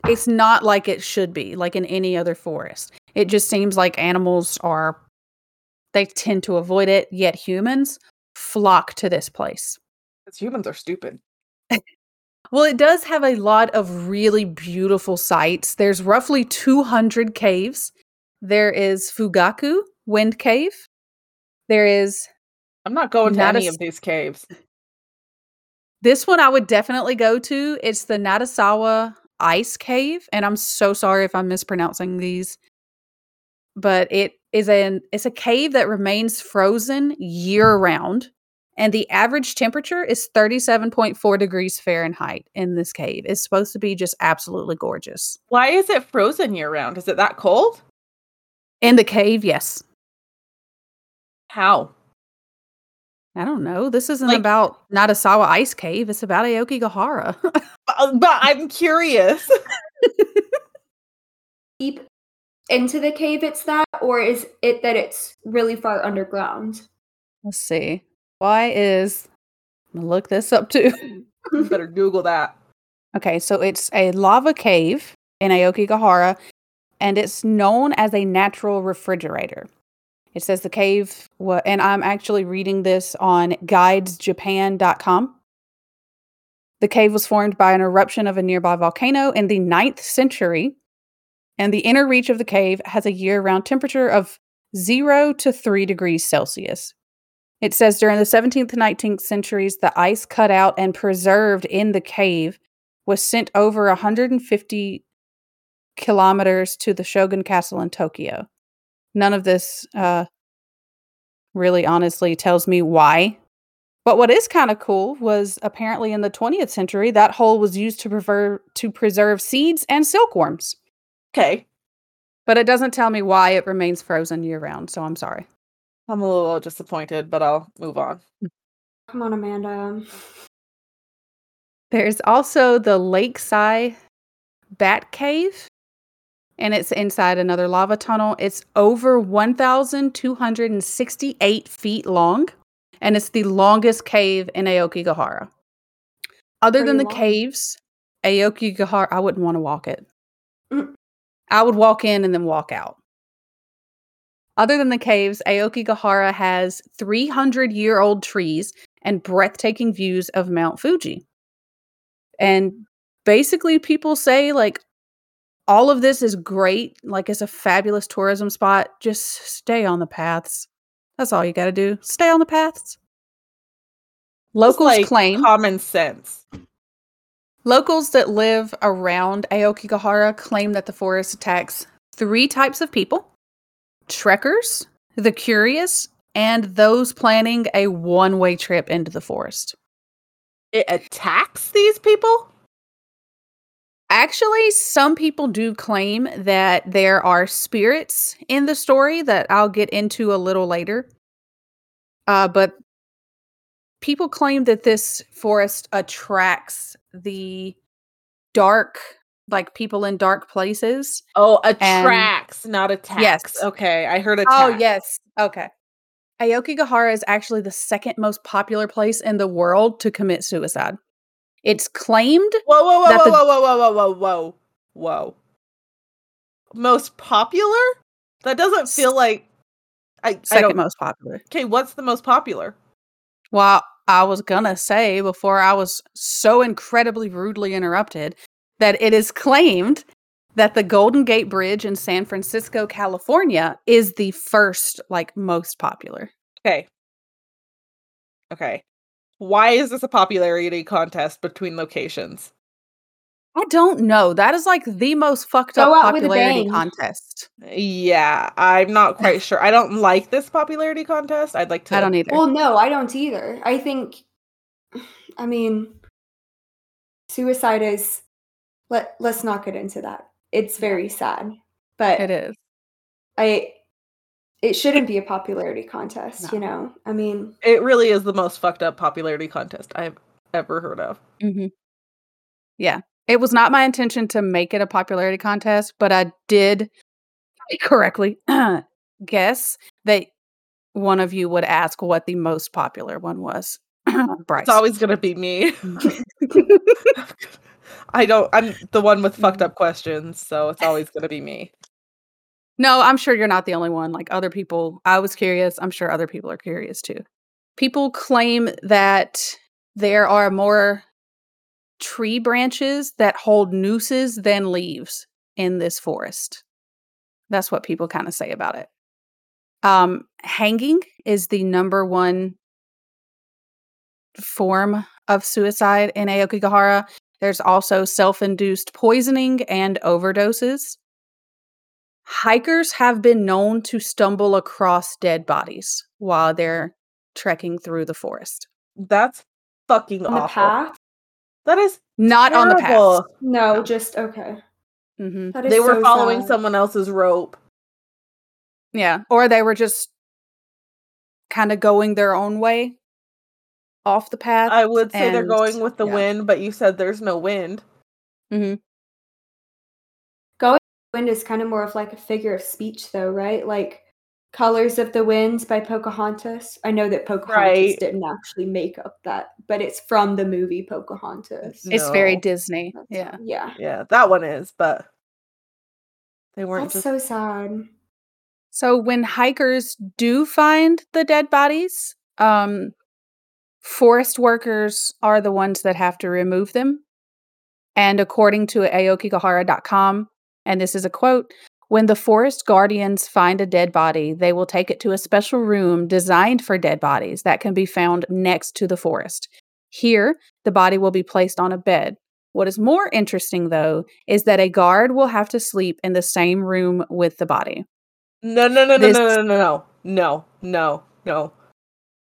it's not like it should be, like in any other forest. It just seems like animals are they tend to avoid it, yet humans flock to this place. Because humans are stupid. Well, it does have a lot of really beautiful sights. There's roughly 200 caves. There is Fugaku Wind Cave. There is I'm not going to any of these caves. This one I would definitely go to. It's the Nadasawa Ice Cave, and I'm so sorry if I'm mispronouncing these. But it is an it's a cave that remains frozen year mm. round, and the average temperature is 37.4 degrees Fahrenheit in this cave. It's supposed to be just absolutely gorgeous. Why is it frozen year round? Is it that cold? In the cave, yes. How? I don't know. This isn't Like- about Nadasawa Ice Cave. It's about Aokigahara. But, uh, but I'm curious. Deep into the cave, it's that, or is it that it's really far underground? Let's see. Why is I'm gonna look this up too. better Google that. Okay, so it's a lava cave in Aokigahara, and it's known as a natural refrigerator. It says the cave, and I'm actually reading this on guidesjapan.com. The cave was formed by an eruption of a nearby volcano in the 9th century, and the inner reach of the cave has a year round temperature of 0 to 3 degrees Celsius. It says during the 17th to 19th centuries, the ice cut out and preserved in the cave was sent over 150 kilometers to the Shogun Castle in Tokyo. None of this uh, really honestly tells me why. But what is kind of cool was apparently in the 20th century, that hole was used to, prever- to preserve seeds and silkworms. Okay. But it doesn't tell me why it remains frozen year round, so I'm sorry. I'm a little disappointed, but I'll move on. Come on, Amanda. There's also the Lakeside Bat Cave, and it's inside another lava tunnel. It's over 1,268 feet long, and it's the longest cave in Aokigahara. Other than the long. caves, Aokigahara, I wouldn't want to walk it. Mm. I would walk in and then walk out. Other than the caves, Aokigahara has 300 year old trees and breathtaking views of Mount Fuji. And basically, people say, like, all of this is great. Like, it's a fabulous tourism spot. Just stay on the paths. That's all you got to do. Stay on the paths. Locals like claim common sense. Locals that live around Aokigahara claim that the forest attacks three types of people trekkers, the curious, and those planning a one way trip into the forest. It attacks these people? Actually, some people do claim that there are spirits in the story that I'll get into a little later. Uh, but people claim that this forest attracts the dark, like people in dark places. Oh, attracts, not attacks. Yes. Okay, I heard attack. Oh, yes. Okay. Aokigahara is actually the second most popular place in the world to commit suicide. It's claimed Whoa, whoa, whoa, whoa, the- whoa, whoa, whoa, whoa, whoa, whoa. Most popular? That doesn't feel like. I, I second don't. most popular. Okay, what's the most popular? Well, I was gonna say before I was so incredibly rudely interrupted that it is claimed that the Golden Gate Bridge in San Francisco, California is the first, like, most popular. Okay. Okay. Why is this a popularity contest between locations? I don't know. That is like the most fucked Go up out with a popularity contest. Yeah, I'm not quite sure. I don't like this popularity contest. I'd like to. I don't either. Well, no, I don't either. I think I mean, suicide is. Let Let's not get into that. It's very sad, but It is. I. It shouldn't be a popularity contest, No. you know. I mean, It really is the most fucked up popularity contest I've ever heard of. hmm Yeah. It was not my intention to make it a popularity contest, but I did correctly guess that one of you would ask what the most popular one was. Bryce. It's always gonna be me. I don't. I'm the one with fucked up questions, so it's always gonna be me. No, I'm sure you're not the only one. Like other people, I was curious. I'm sure other people are curious too. People claim that there are more tree branches that hold nooses than leaves in this forest. That's what people kind of say about it. Um, hanging is the number one form of suicide in Aokigahara. There's also self induced poisoning and overdoses. Hikers have been known to stumble across dead bodies while they're trekking through the forest. That's fucking on the awful. path. That is Not on the path. terrible. No, just okay. hmm They were so following sad. someone else's rope. Yeah. Or they were just kind of going their own way off the path. I would say they're going with the yeah. wind, but you said there's no wind. hmm Going with the wind is kind of more of like a figure of speech, though, right? Like Colors of the Winds by Pocahontas. I know that Pocahontas Right. didn't actually make up that, but it's from the movie Pocahontas. It's very Disney. That's- Yeah. Yeah. Yeah, that one is, but they weren't That's just so sad. So when hikers do find the dead bodies, um, forest workers are the ones that have to remove them. And according to aokigahara.com, and this is a quote, when the forest guardians find a dead body, they will take it to a special room designed for dead bodies that can be found next to the forest. Here, the body will be placed on a bed. What is more interesting, though, is that a guard will have to sleep in the same room with the body. no, no, no, no, no, no, no, no, no, no.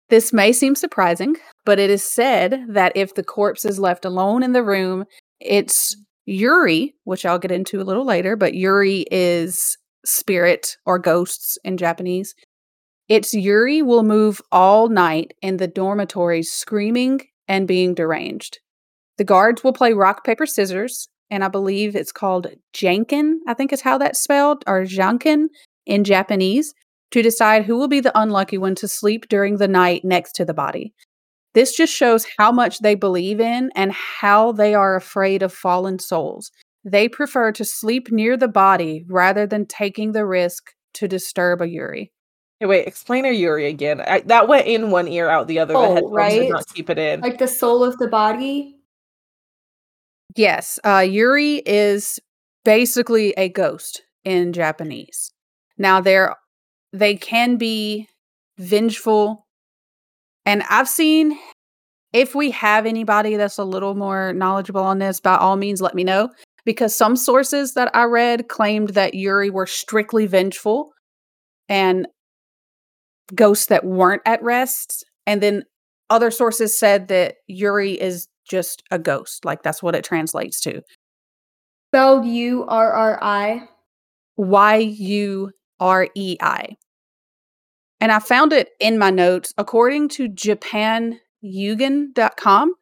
This may seem surprising, but it is said that if the corpse is left alone in the room, it's Yuri, which I'll get into a little later, but Yuri is spirit or ghosts in Japanese. It's Yuri will move all night in the dormitories screaming and being deranged. The guards will play rock, paper, scissors, and I believe it's called Janken, I think is how that's spelled, or Janken in Japanese to decide who will be the unlucky one to sleep during the night next to the body. This just shows how much they believe in and how they are afraid of fallen souls. They prefer to sleep near the body rather than taking the risk to disturb a Yuri. Hey, wait, explain a Yuri again. I, that went in one ear, out the other. Oh, the headphones right? did not keep it in. Like the soul of the body. Yes, uh, Yuri is basically a ghost in Japanese. Now they're they can be vengeful, and I've seen if we have anybody that's a little more knowledgeable on this, by all means, let me know. Because some sources that I read claimed that Yuri were strictly vengeful and ghosts that weren't at rest, and then other sources said that Yuri is just a ghost. Like that's what it translates to. Spelled U R R I. Y U R E I. And I found it in my notes. According to JapanYugen.com,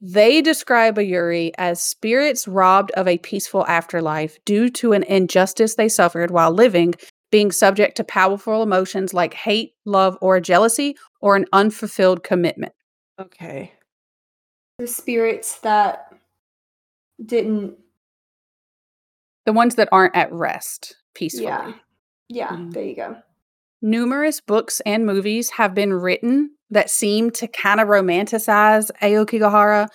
they describe a Yuri as spirits robbed of a peaceful afterlife due to an injustice they suffered while living, being subject to powerful emotions like hate, love, or jealousy, or an unfulfilled commitment. Okay. The spirits that didn't. The ones that aren't at rest peacefully. Yeah. Yeah. Mhm. There you go. Numerous books and movies have been written that seem to kind of romanticize Aokigahara.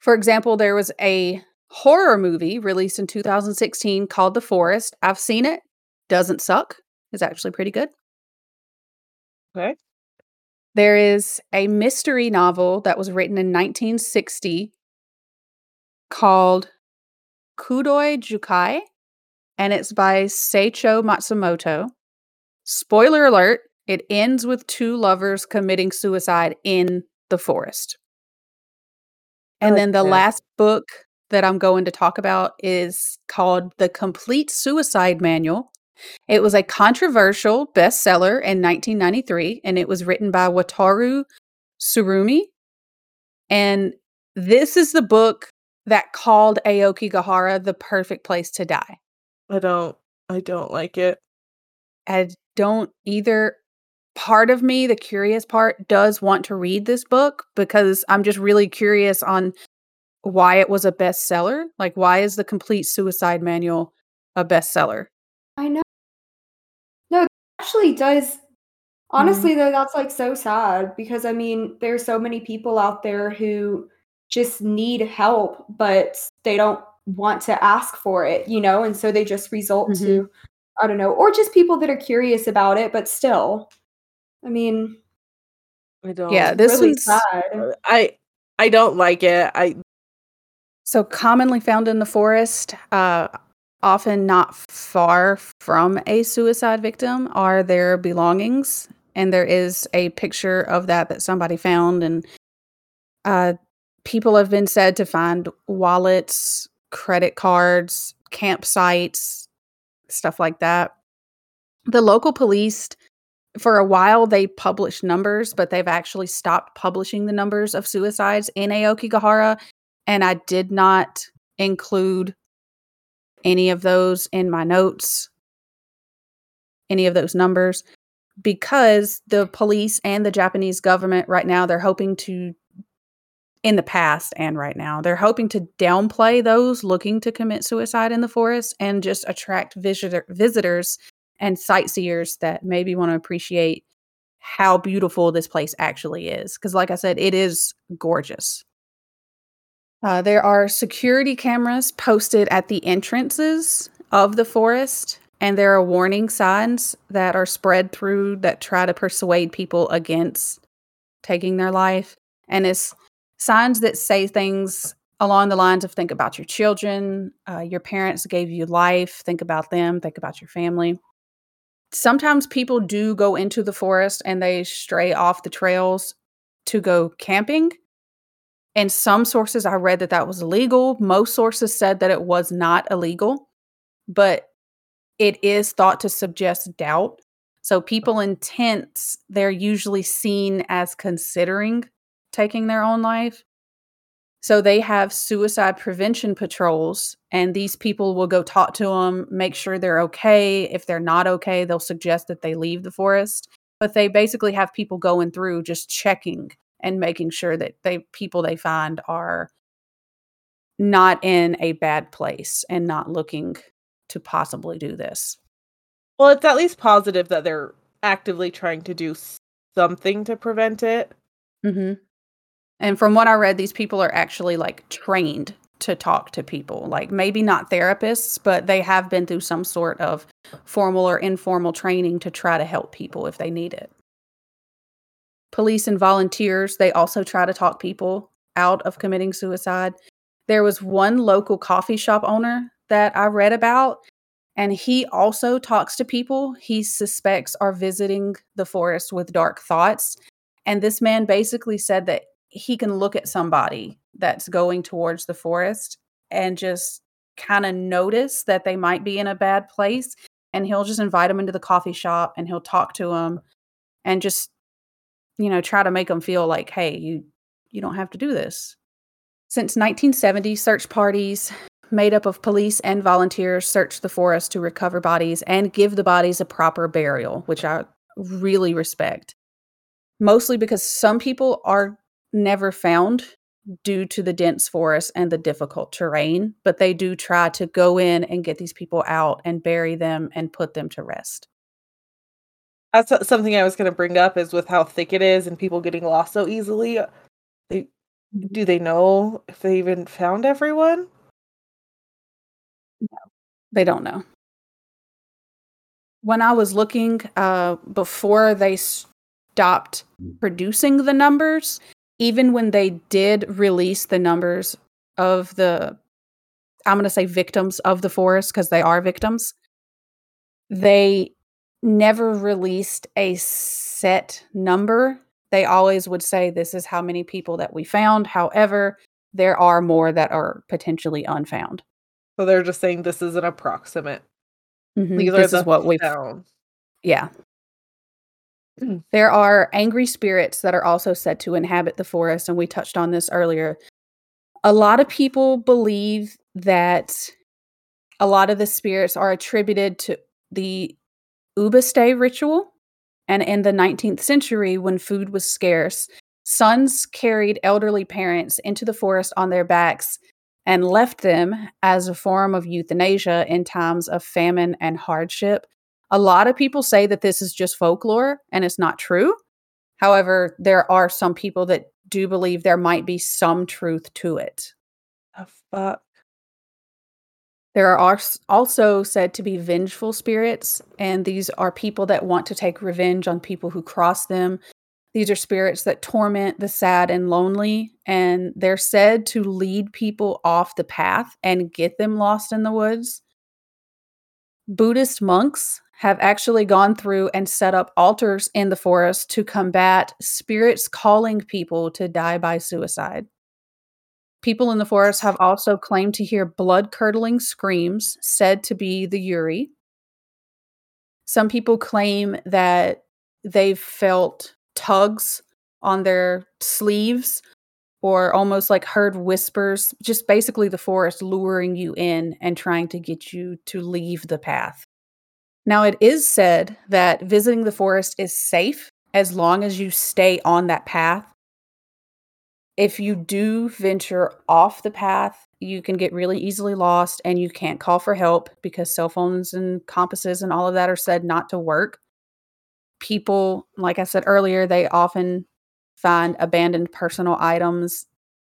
For example, there was a horror movie released in 2016 called The Forest. I've seen it. Doesn't suck. It's actually pretty good. Okay. There is a mystery novel that was written in 1960 called Kudoi Jukai, and it's by Seicho Matsumoto. Spoiler alert, it ends with two lovers committing suicide in the forest. And then the last book that I'm going to talk about is called The Complete Suicide Manual. It was a controversial bestseller in 1993, and it was written by Wataru Tsurumi. And this is the book that called Aokigahara the perfect place to die. I don't. I don't like it. I don't either. Part of me, the curious part, does want to read this book because I'm just really curious on why it was a bestseller. Like, why is the complete suicide manual a bestseller? I know. No, it actually does. Mm-hmm. Honestly, though, that's like so sad because I mean, there's so many people out there who just need help, but they don't want to ask for it, you know, and so they just result mm-hmm. to, I don't know, or just people that are curious about it, but still, I mean, I don't. Yeah, this really one's sad. I. I don't like it. I. so commonly found in the forest, uh, often not far from a suicide victim, are their belongings. And there is a picture of that that somebody found. And uh, people have been said to find wallets, credit cards, campsites, stuff like that. The local police, for a while, they published numbers, but they've actually stopped publishing the numbers of suicides in Aokigahara and I did not include any of those in my notes, any of those numbers, because the police and the Japanese government right now, they're hoping to, in the past and right now, they're hoping to downplay those looking to commit suicide in the forest and just attract visitor, visitors and sightseers that maybe want to appreciate how beautiful this place actually is. Because, like I said, it is gorgeous. Uh, there are security cameras posted at the entrances of the forest, and there are warning signs that are spread through that try to persuade people against taking their life. And it's signs that say things along the lines of think about your children, uh, your parents gave you life, think about them, think about your family. Sometimes people do go into the forest and they stray off the trails to go camping. In some sources i read that that was illegal. Most sources said that it was not illegal but it is thought to suggest doubt. So people in tents they're usually seen as considering taking their own life so they have suicide prevention patrols and these people will go talk to them make sure they're okay if they're not okay they'll suggest that they leave the forest but they basically have people going through just checking and making sure that they people they find are not in a bad place and not looking to possibly do this. Well, it's at least positive that they're actively trying to do something to prevent it. Mm-hmm. And from what I read, these people are actually like trained to talk to people. Like maybe not therapists, but they have been through some sort of formal or informal training to try to help people if they need it. Police and volunteers, they also try to talk people out of committing suicide. There was one local coffee shop owner that I read about, and he also talks to people he suspects are visiting the forest with dark thoughts. And this man basically said that he can look at somebody that's going towards the forest and just kind of notice that they might be in a bad place. And he'll just invite them into the coffee shop and he'll talk to them and just, you know, try to make them feel like, hey, you, you don't have to do this. Since 1970, search parties made up of police and volunteers search the forest to recover bodies and give the bodies a proper burial, which I really respect. Mostly because some people are never found due to the dense forest and the difficult terrain, but they do try to go in and get these people out and bury them and put them to rest. That's something I was going to bring up is with how thick it is and people getting lost so easily. They, do they know if they even found everyone? No, they don't know. When I was looking uh, before they stopped producing the numbers, even when they did release the numbers of the, I'm going to say victims of the forest because they are victims, they never released a set number. They always would say, This is how many people that we found. However, there are more that are potentially unfound. So they're just saying this is an approximate. Mhm, These This are is what we've found. Yeah. There are angry spirits that are also said to inhabit the forest, and we touched on this earlier. A lot of people believe that a lot of the spirits are attributed to the Ubasute ritual. And in the 19th century, when food was scarce, sons carried elderly parents into the forest on their backs and left them as a form of euthanasia in times of famine and hardship. A lot of people say that this is just folklore and it's not true. However, there are some people that do believe there might be some truth to it. The fuck. There are also said to be vengeful spirits, and these are people that want to take revenge on people who cross them. These are spirits that torment the sad and lonely, and they're said to lead people off the path and get them lost in the woods. Buddhist monks have actually gone through and set up altars in the forest to combat spirits calling people to die by suicide. People in the forest have also claimed to hear blood curdling screams said to be the Yurei. Some people claim that they've felt tugs on their sleeves or almost like heard whispers, just basically the forest luring you in and trying to get you to leave the path. Now, it is said that visiting the forest is safe as long as you stay on that path if you do venture off the path, you can get really easily lost and you can't call for help because cell phones and compasses and all of that are said not to work. People, like I said earlier, they often find abandoned personal items.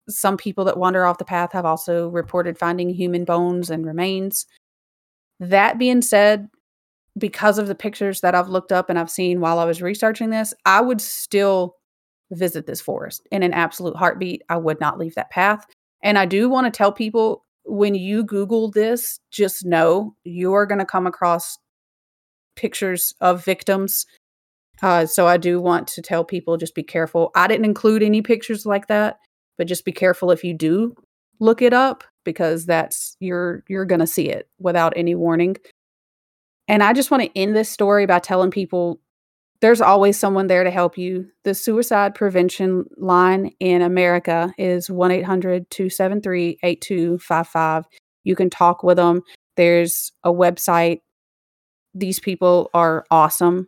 Some people that wander off the path have also reported finding human bones and remains. That being said, because of the pictures that I've looked up and I've seen while I was researching this, I would still visit this forest in an absolute heartbeat. I would not leave that path. And I do want to tell people when you Google this, just know you're going to come across pictures of victims. Uh, so I do want to tell people just be careful. I didn't include any pictures like that, but just be careful if you do look it up because that's you're you're going to see it without any warning. And I just want to end this story by telling people there's always someone there to help you. The suicide prevention line in America is 1 800 273 8255. You can talk with them. There's a website. These people are awesome.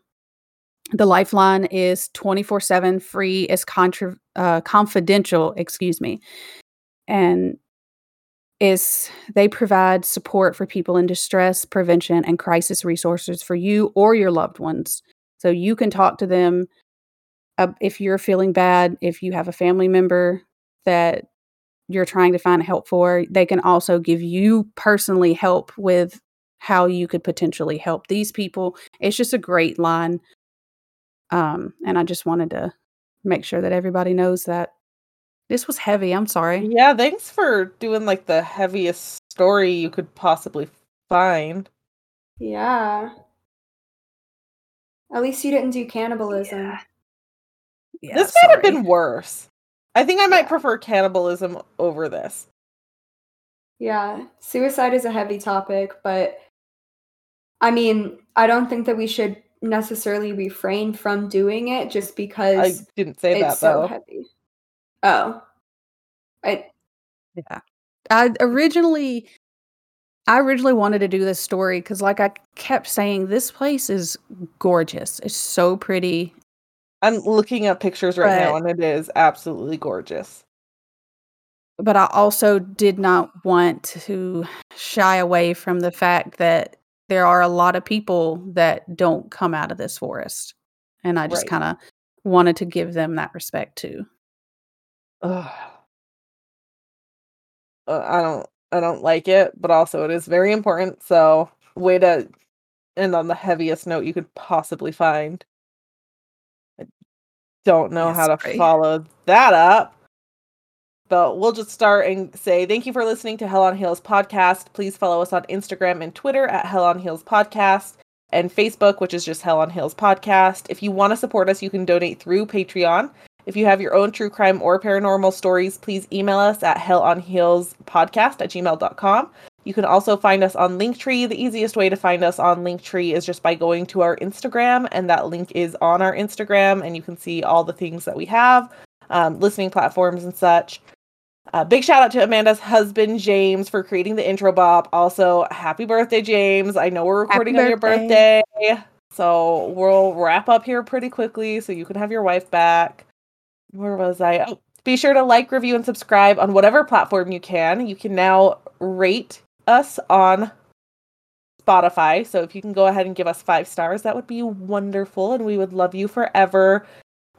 The lifeline is 24 7 free, is contra- uh, confidential, excuse me. And is they provide support for people in distress, prevention, and crisis resources for you or your loved ones. So you can talk to them uh, if you're feeling bad, if you have a family member that you're trying to find help for, they can also give you personally help with how you could potentially help these people. It's just a great line. Um, and I just wanted to make sure that everybody knows that this was heavy. I'm sorry. Yeah, thanks for doing like the heaviest story you could possibly find. Yeah. At least you didn't do cannibalism. Yeah, this might have been worse. I think I might Yeah. prefer cannibalism over this. Yeah. Suicide is a heavy topic, but I mean, I don't think that we should necessarily refrain from doing it just because I didn't say it's that so though. heavy. Oh. I Yeah. I originally I originally wanted to do this story cuz like I kept saying this place is gorgeous. It's so pretty. I'm looking at pictures right now and it is absolutely gorgeous. But I also did not want to shy away from the fact that there are a lot of people that don't come out of this forest. And I just Right. kind of wanted to give them that respect too. Ugh. Uh, I don't I don't like it, but also it is very important. So way to end on the heaviest note you could possibly find. I don't know how to follow that up. But we'll just start and say thank you for listening to Hell on Heels podcast. Please follow us on Instagram and Twitter at Hell on Heels podcast and Facebook, which is just Hell on Heels podcast. If you want to support us, you can donate through Patreon. If you have your own true crime or paranormal stories, please email us at hellonheelspodcast at gmail.com. You can also find us on Linktree. The easiest way to find us on Linktree is just by going to our Instagram, and that link is on our Instagram, and you can see all the things that we have, um, listening platforms and such. Uh, big shout out to Amanda's husband, James, for creating the intro bop. Also, happy birthday, James. I know we're recording on your birthday. So we'll wrap up here pretty quickly so you can have your wife back. Where was I? Oh, be sure to like, review, and subscribe on whatever platform you can. You can now rate us on Spotify. So if you can go ahead and give us five stars, that would be wonderful. And we would love you forever.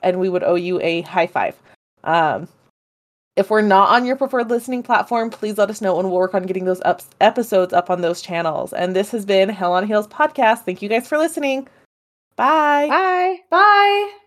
And we would owe you a high five. Um, if we're not on your preferred listening platform, please let us know and we'll work on getting those up- episodes up on those channels. And this has been Hell on Heels podcast. Thank you guys for listening. Bye. Bye. Bye.